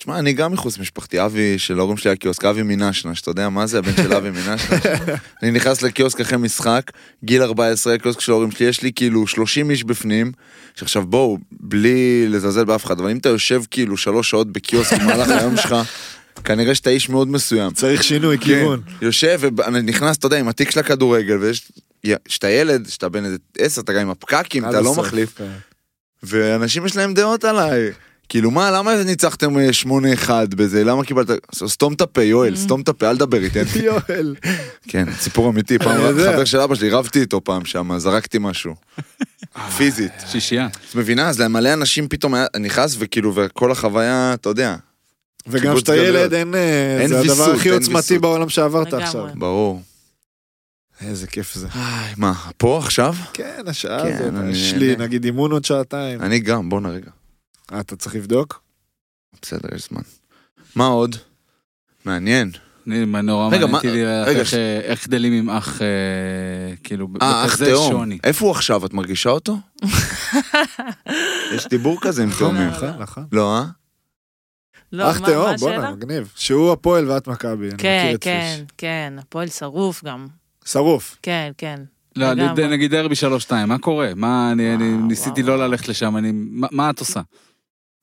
תשמע, אני גם מחוץ משפחתי, אבי של ההורים שלי היה קיוסק, אבי מנשנש, אתה יודע מה זה, הבן של אבי מנשנש? [laughs] אני נכנס לקיוסק אחרי משחק, גיל 14, קיוסק של ההורים שלי, יש לי כאילו 30 איש בפנים, שעכשיו בואו, בלי לזלזל באף אחד, אבל אם אתה יושב כאילו שלוש שעות בקיוסק במהלך היום שלך, כנראה שאתה איש מאוד מסוים. צריך שינוי כיוון. כן, יושב ונכנס, אתה יודע, עם התיק של הכדורגל, ויש... שאתה ילד, שאתה בן איזה עשר, אתה גם עם הפקקים, אתה לא מחליף. ואנשים יש להם דעות עליי. כאילו מה, למה ניצחתם אה, 8-1 בזה? למה קיבלת... סתום את הפה, יואל, סתום את הפה, אל תדבר איתי. [laughs] יואל. כן, סיפור אמיתי, פעם יודע. חבר של אבא שלי, רבתי איתו פעם שם, זרקתי משהו. פיזית. שישייה. את מבינה? אז למלא אנשים פתאום היה נכנס, וכאילו, וכל החוויה, אתה יודע, וגם כשאתה. ילד, אין... אה, אין זה הדבר הכי עוצמתי. בעולם שעברת. עכשיו. ברור. איזה כיף זה. איי, מה, פה עכשיו? כן, השעה כן, הזאת, אני יש לי נהנה. נגיד אימון עוד שעתיים. אני גם, בוא נרגע. אה, אתה צריך לבדוק? בסדר, יש זמן. מה עוד? מעניין. אני נורא רגע, מעניין אותי רגע, איך, ש- איך גדלים עם אח, אה, כאילו, אה, אח בכזה תאום. שוני. איפה הוא עכשיו? את מרגישה אותו? [laughs] יש דיבור כזה עם תאומים. לא, נכון, נכון. לא, אה? לא, אח תאום, בואנה? מגניב. שהוא הפועל ואת מכבי, אני כן, מכיר את כן, פיש. כן, הפועל שרוף גם. שרוף. כן, כן. לא, לגמרי. נגיד דרבי שלוש-שתיים, מה קורה? מה, אני אני וואו, ניסיתי וואו. לא ללכת לשם, אני, מה מה את עושה?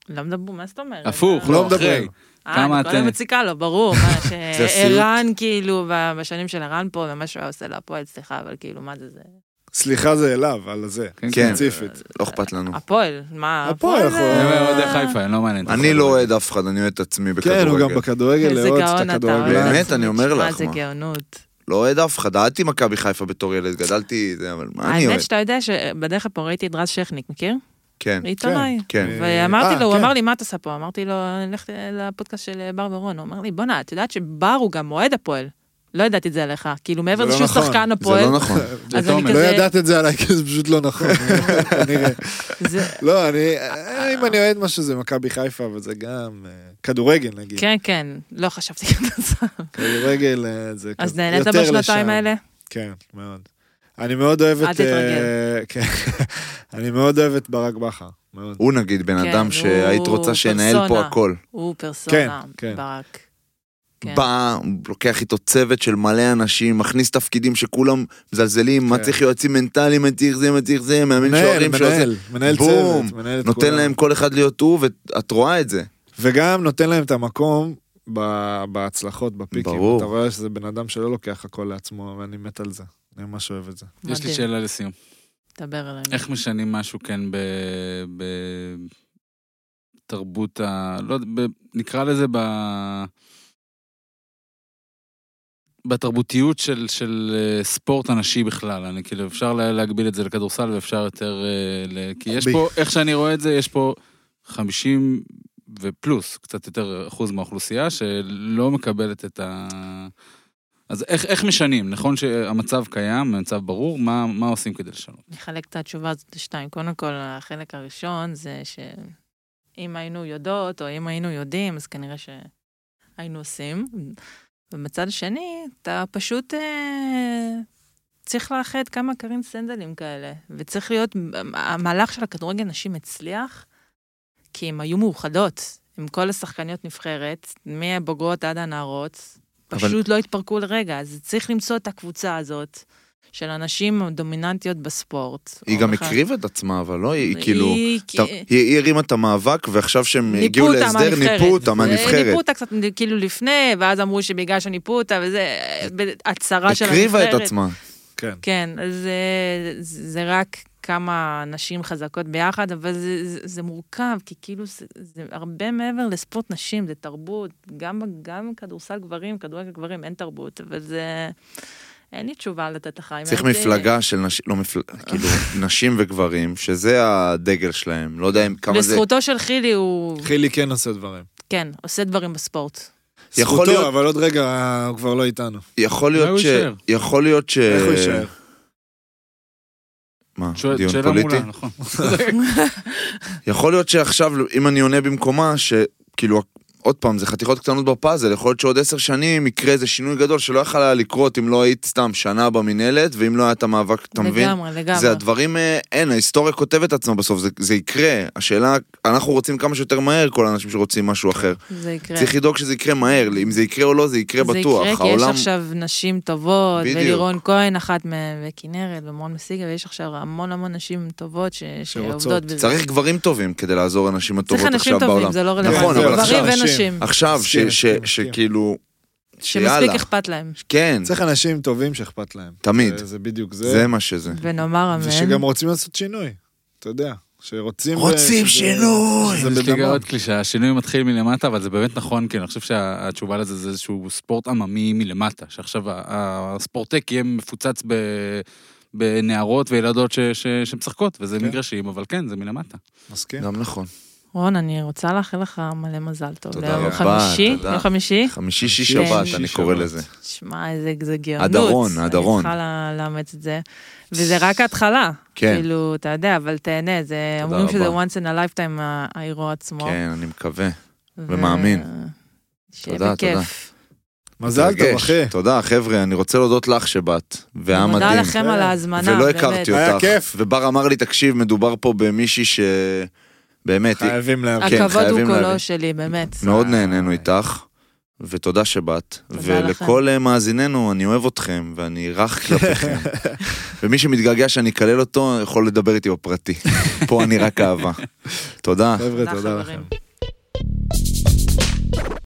לא מדברים, מה זאת אומרת? הפוך, אה, לא לא. מדברים. אה, כמה אני את- כל היום מציקה לו, ברור. מה, [laughs] זה הסיוט. שערן, כאילו, בשנים של ערן פה, ומה שהוא היה עושה להפועל, סליחה, אבל כאילו, מה זה זה? סליחה זה אליו, על זה. כן, כן. ספציפית. לא אכפת לנו. הפועל, מה? הפועל יכול- זה- אני אומר אוהדי חיפה, אני לא מעניין. אני לא אוהד אף אחד, אני אוהד את עצמי בכדורגל. כן, הוא גם בכדורגל, גאון את. הכדורגל. באמת. אני אומר מה לך, זה מה. גאונות. לא אוהד אף אחד, אהדתי מכבי חיפה בתור ילד, גדלתי, זה, אבל מה אני אוהד? האמת שאתה יודע שבדרך לפה ראיתי את רז שכניק, מכיר? כן, עיתונאי. כן. ואמרתי אה, לו, הוא כן. אמר לי, מה אתה עושה פה? אמרתי לו, אני הולך לפודקאסט של בר ורון. הוא אמר לי, בואנה, את יודעת שבר הוא גם אוהד הפועל. לא ידעתי את זה עליך. כאילו, מעבר זה לזה לא שהוא נכון. שחקן זה הפועל, לא נכון. אז אני תומר. לא. ידעת את זה עליי, כי זה פשוט לא נכון. [laughs] כנראה. זה- לא, אני, אם אני אוהד משהו זה מכבי חיפה, אבל זה גם אה, כדורגל נגיד. כן, כן, לא חשבתי כזה. כדורגל אה, זה אז כזה נהנית יותר בשנתיים לשם. האלה? כן, מאוד. אני מאוד אוהב אל את... תתרגל. אה, כן. [laughs] אני מאוד אוהב את ברק בכר. מאוד. הוא נגיד בן כן, אדם שהיית רוצה שינהל פה. הכל. הוא פרסונה, כן. ברק. כן. בא, לוקח איתו צוות של מלא אנשים, מכניס תפקידים שכולם מזלזלים, מה כן. צריך יועצים מנטליים, מה צריך זה, מה צריך זה, מאמן מנהל, שוערים שעושה, מנהל, מנהל בום, צוות, מנהל את נותן כולם. להם כל אחד להיות הוא, ואת רואה את זה. וגם נותן להם את המקום ב- בהצלחות, בפיקים. ברור. אתה רואה שזה בן אדם שלא לוקח הכל לעצמו, ואני מת על זה. אני ממש אוהב את זה. יש לי מדהים. שאלה לסיום. דבר אלינו. איך משנים משהו כן ב... בתרבות ה... לא יודע, ב... נקרא לזה ב... בתרבותיות של, של אה, ספורט הנשי בכלל, אני כאילו, אפשר לה- להגביל את זה לכדורסל ואפשר יותר... אה, ל... כי יש בי. פה, איך שאני רואה את זה, יש פה 50 ופלוס, קצת יותר אחוז מהאוכלוסייה, שלא מקבלת את ה... אז איך, איך משנים? נכון שהמצב קיים, המצב ברור, מה, מה עושים כדי לשנות? נחלק את התשובה הזאת לשתיים. קודם כל, החלק הראשון זה שאם היינו יודעות, או אם היינו יודעים, אז כנראה שהיינו עושים. ובצד השני, אתה פשוט אה, צריך לאחד כמה קרין סנדלים כאלה. וצריך להיות, המהלך של הכדורגל נשים הצליח, כי הן היו מאוחדות עם כל השחקניות נבחרת, מהבוגרות עד הנערות, אבל- פשוט לא התפרקו לרגע. אז צריך למצוא את הקבוצה הזאת. של הנשים דומיננטיות בספורט. היא גם בכלל. הקריבה את עצמה, אבל לא, היא היא- כאילו... היא- הרימה את המאבק, ועכשיו שהם הגיעו להסדר. ניפו אותה מהנבחרת. ניפו אותה קצת כאילו לפני, ואז אמרו שבגלל שניפו אותה, וזה הצהרה של הנבחרת. הקריבה את עצמה. כן. כן, אז זה, זה רק כמה נשים חזקות ביחד, אבל זה, זה, זה מורכב, כי כאילו זה, זה הרבה מעבר לספורט נשים, זה תרבות. גם, גם כדורסל גברים, כדורגל גברים, אין תרבות, אבל זה... אין לי תשובה לתת לך. צריך הייתי- מפלגה של נשים, לא מפלגה, [laughs] כאילו, נשים וגברים, שזה הדגל שלהם. לא יודע אם כמה זה... לזכותו של חילי הוא, חילי כן עושה דברים. כן, עושה דברים בספורט. יכול זכותו, להיות- אבל עוד רגע הוא כבר לא איתנו. יכול להיות ש... יכול להיות ש... איך הוא יישאר? מה, דיון פוליטי? נכון. [laughs] יכול להיות שעכשיו, אם אני עונה במקומה, שכאילו, עוד פעם, זה חתיכות קטנות בפאזל, יכול להיות שעוד עשר שנים יקרה איזה שינוי גדול שלא יכול היה לקרות אם לא היית סתם שנה במינהלת, ואם לא היה את המאבק, אתה מבין? לגמרי, לגמרי. זה הדברים, אה, אין, ההיסטוריה כותבת עצמה בסוף, זה, זה יקרה. השאלה, אנחנו רוצים כמה שיותר מהר, כל האנשים שרוצים משהו אחר. זה יקרה. צריך לדאוג שזה יקרה מהר, אם זה יקרה או לא, זה יקרה זה בטוח. יקרה כי יש העולם... עכשיו נשים טובות, בדיוק. ולירון כהן אחת וכנרת, ומרון מסיגה, ויש עכשיו המון המון נשים טובות ש... שעובדות בזה. צריך גברים טובים כדי לעזור לנשים הטובות עכשיו בעולם. טובים, זה לא. נכון, אבל עכשיו ונשים. נשים. עכשיו. שכאילו... שמספיק אכפת להם. כן, צריך אנשים טובים שאכפת להם. תמיד. זה, בדיוק זה. זה מה שזה. ונאמר אמן. ושגם רוצים לעשות שינוי. אתה יודע, שרוצים... רוצים שזה- שינוי! יש לי בדמם. עוד קלישה, השינוי מתחיל מלמטה, אבל זה באמת נכון, כי אני חושב שהתשובה לזה זה איזשהו ספורט עממי מלמטה, שעכשיו הספורטק יהיה מפוצץ ב... בנערות וילדות ש... ש... שמשחקות, וזה כן. מגרשים, אבל כן, זה מלמטה. מסכים. גם נכון. רון, אני רוצה לאחל לך מלא מזל טוב. תודה רבה, חמישי, תודה. יום חמישי. חמישי שיש. שבת, אני קורא. לזה. שמע, איזה זה גאונות. הדרון, הדרון. אני צריכה לאמץ את זה. וזה רק ההתחלה. כן. כאילו, אתה יודע, אבל תהנה, זה... תודה אומרים שזה once in a lifetime האירוע עצמו. כן, אני מקווה. ומאמין. תודה, בכיף. מזל טוב. אחי. תודה, חבר'ה, אני רוצה להודות לך שבאת. והיה מדהים. מודה לכם על. ההזמנה, ולא באמת. הכרתי היה אותך. כיף. ובר אמר לי, תקשיב, מדובר פה במישהי ש... באמת. חייבים להבין. כן, הכבוד הוא קולו שלי, באמת. מאוד נהנינו איתך. ותודה שבאת. ולכל לכם. אה, מאזיננו, אני אוהב אתכם, ואני רך כלפיכם. [laughs] ומי שמתגעגע שאני אקלל אותו, יכול לדבר איתי בפרטי. [laughs] פה אני רק אהבה. תודה. חבר'ה, תודה לכם.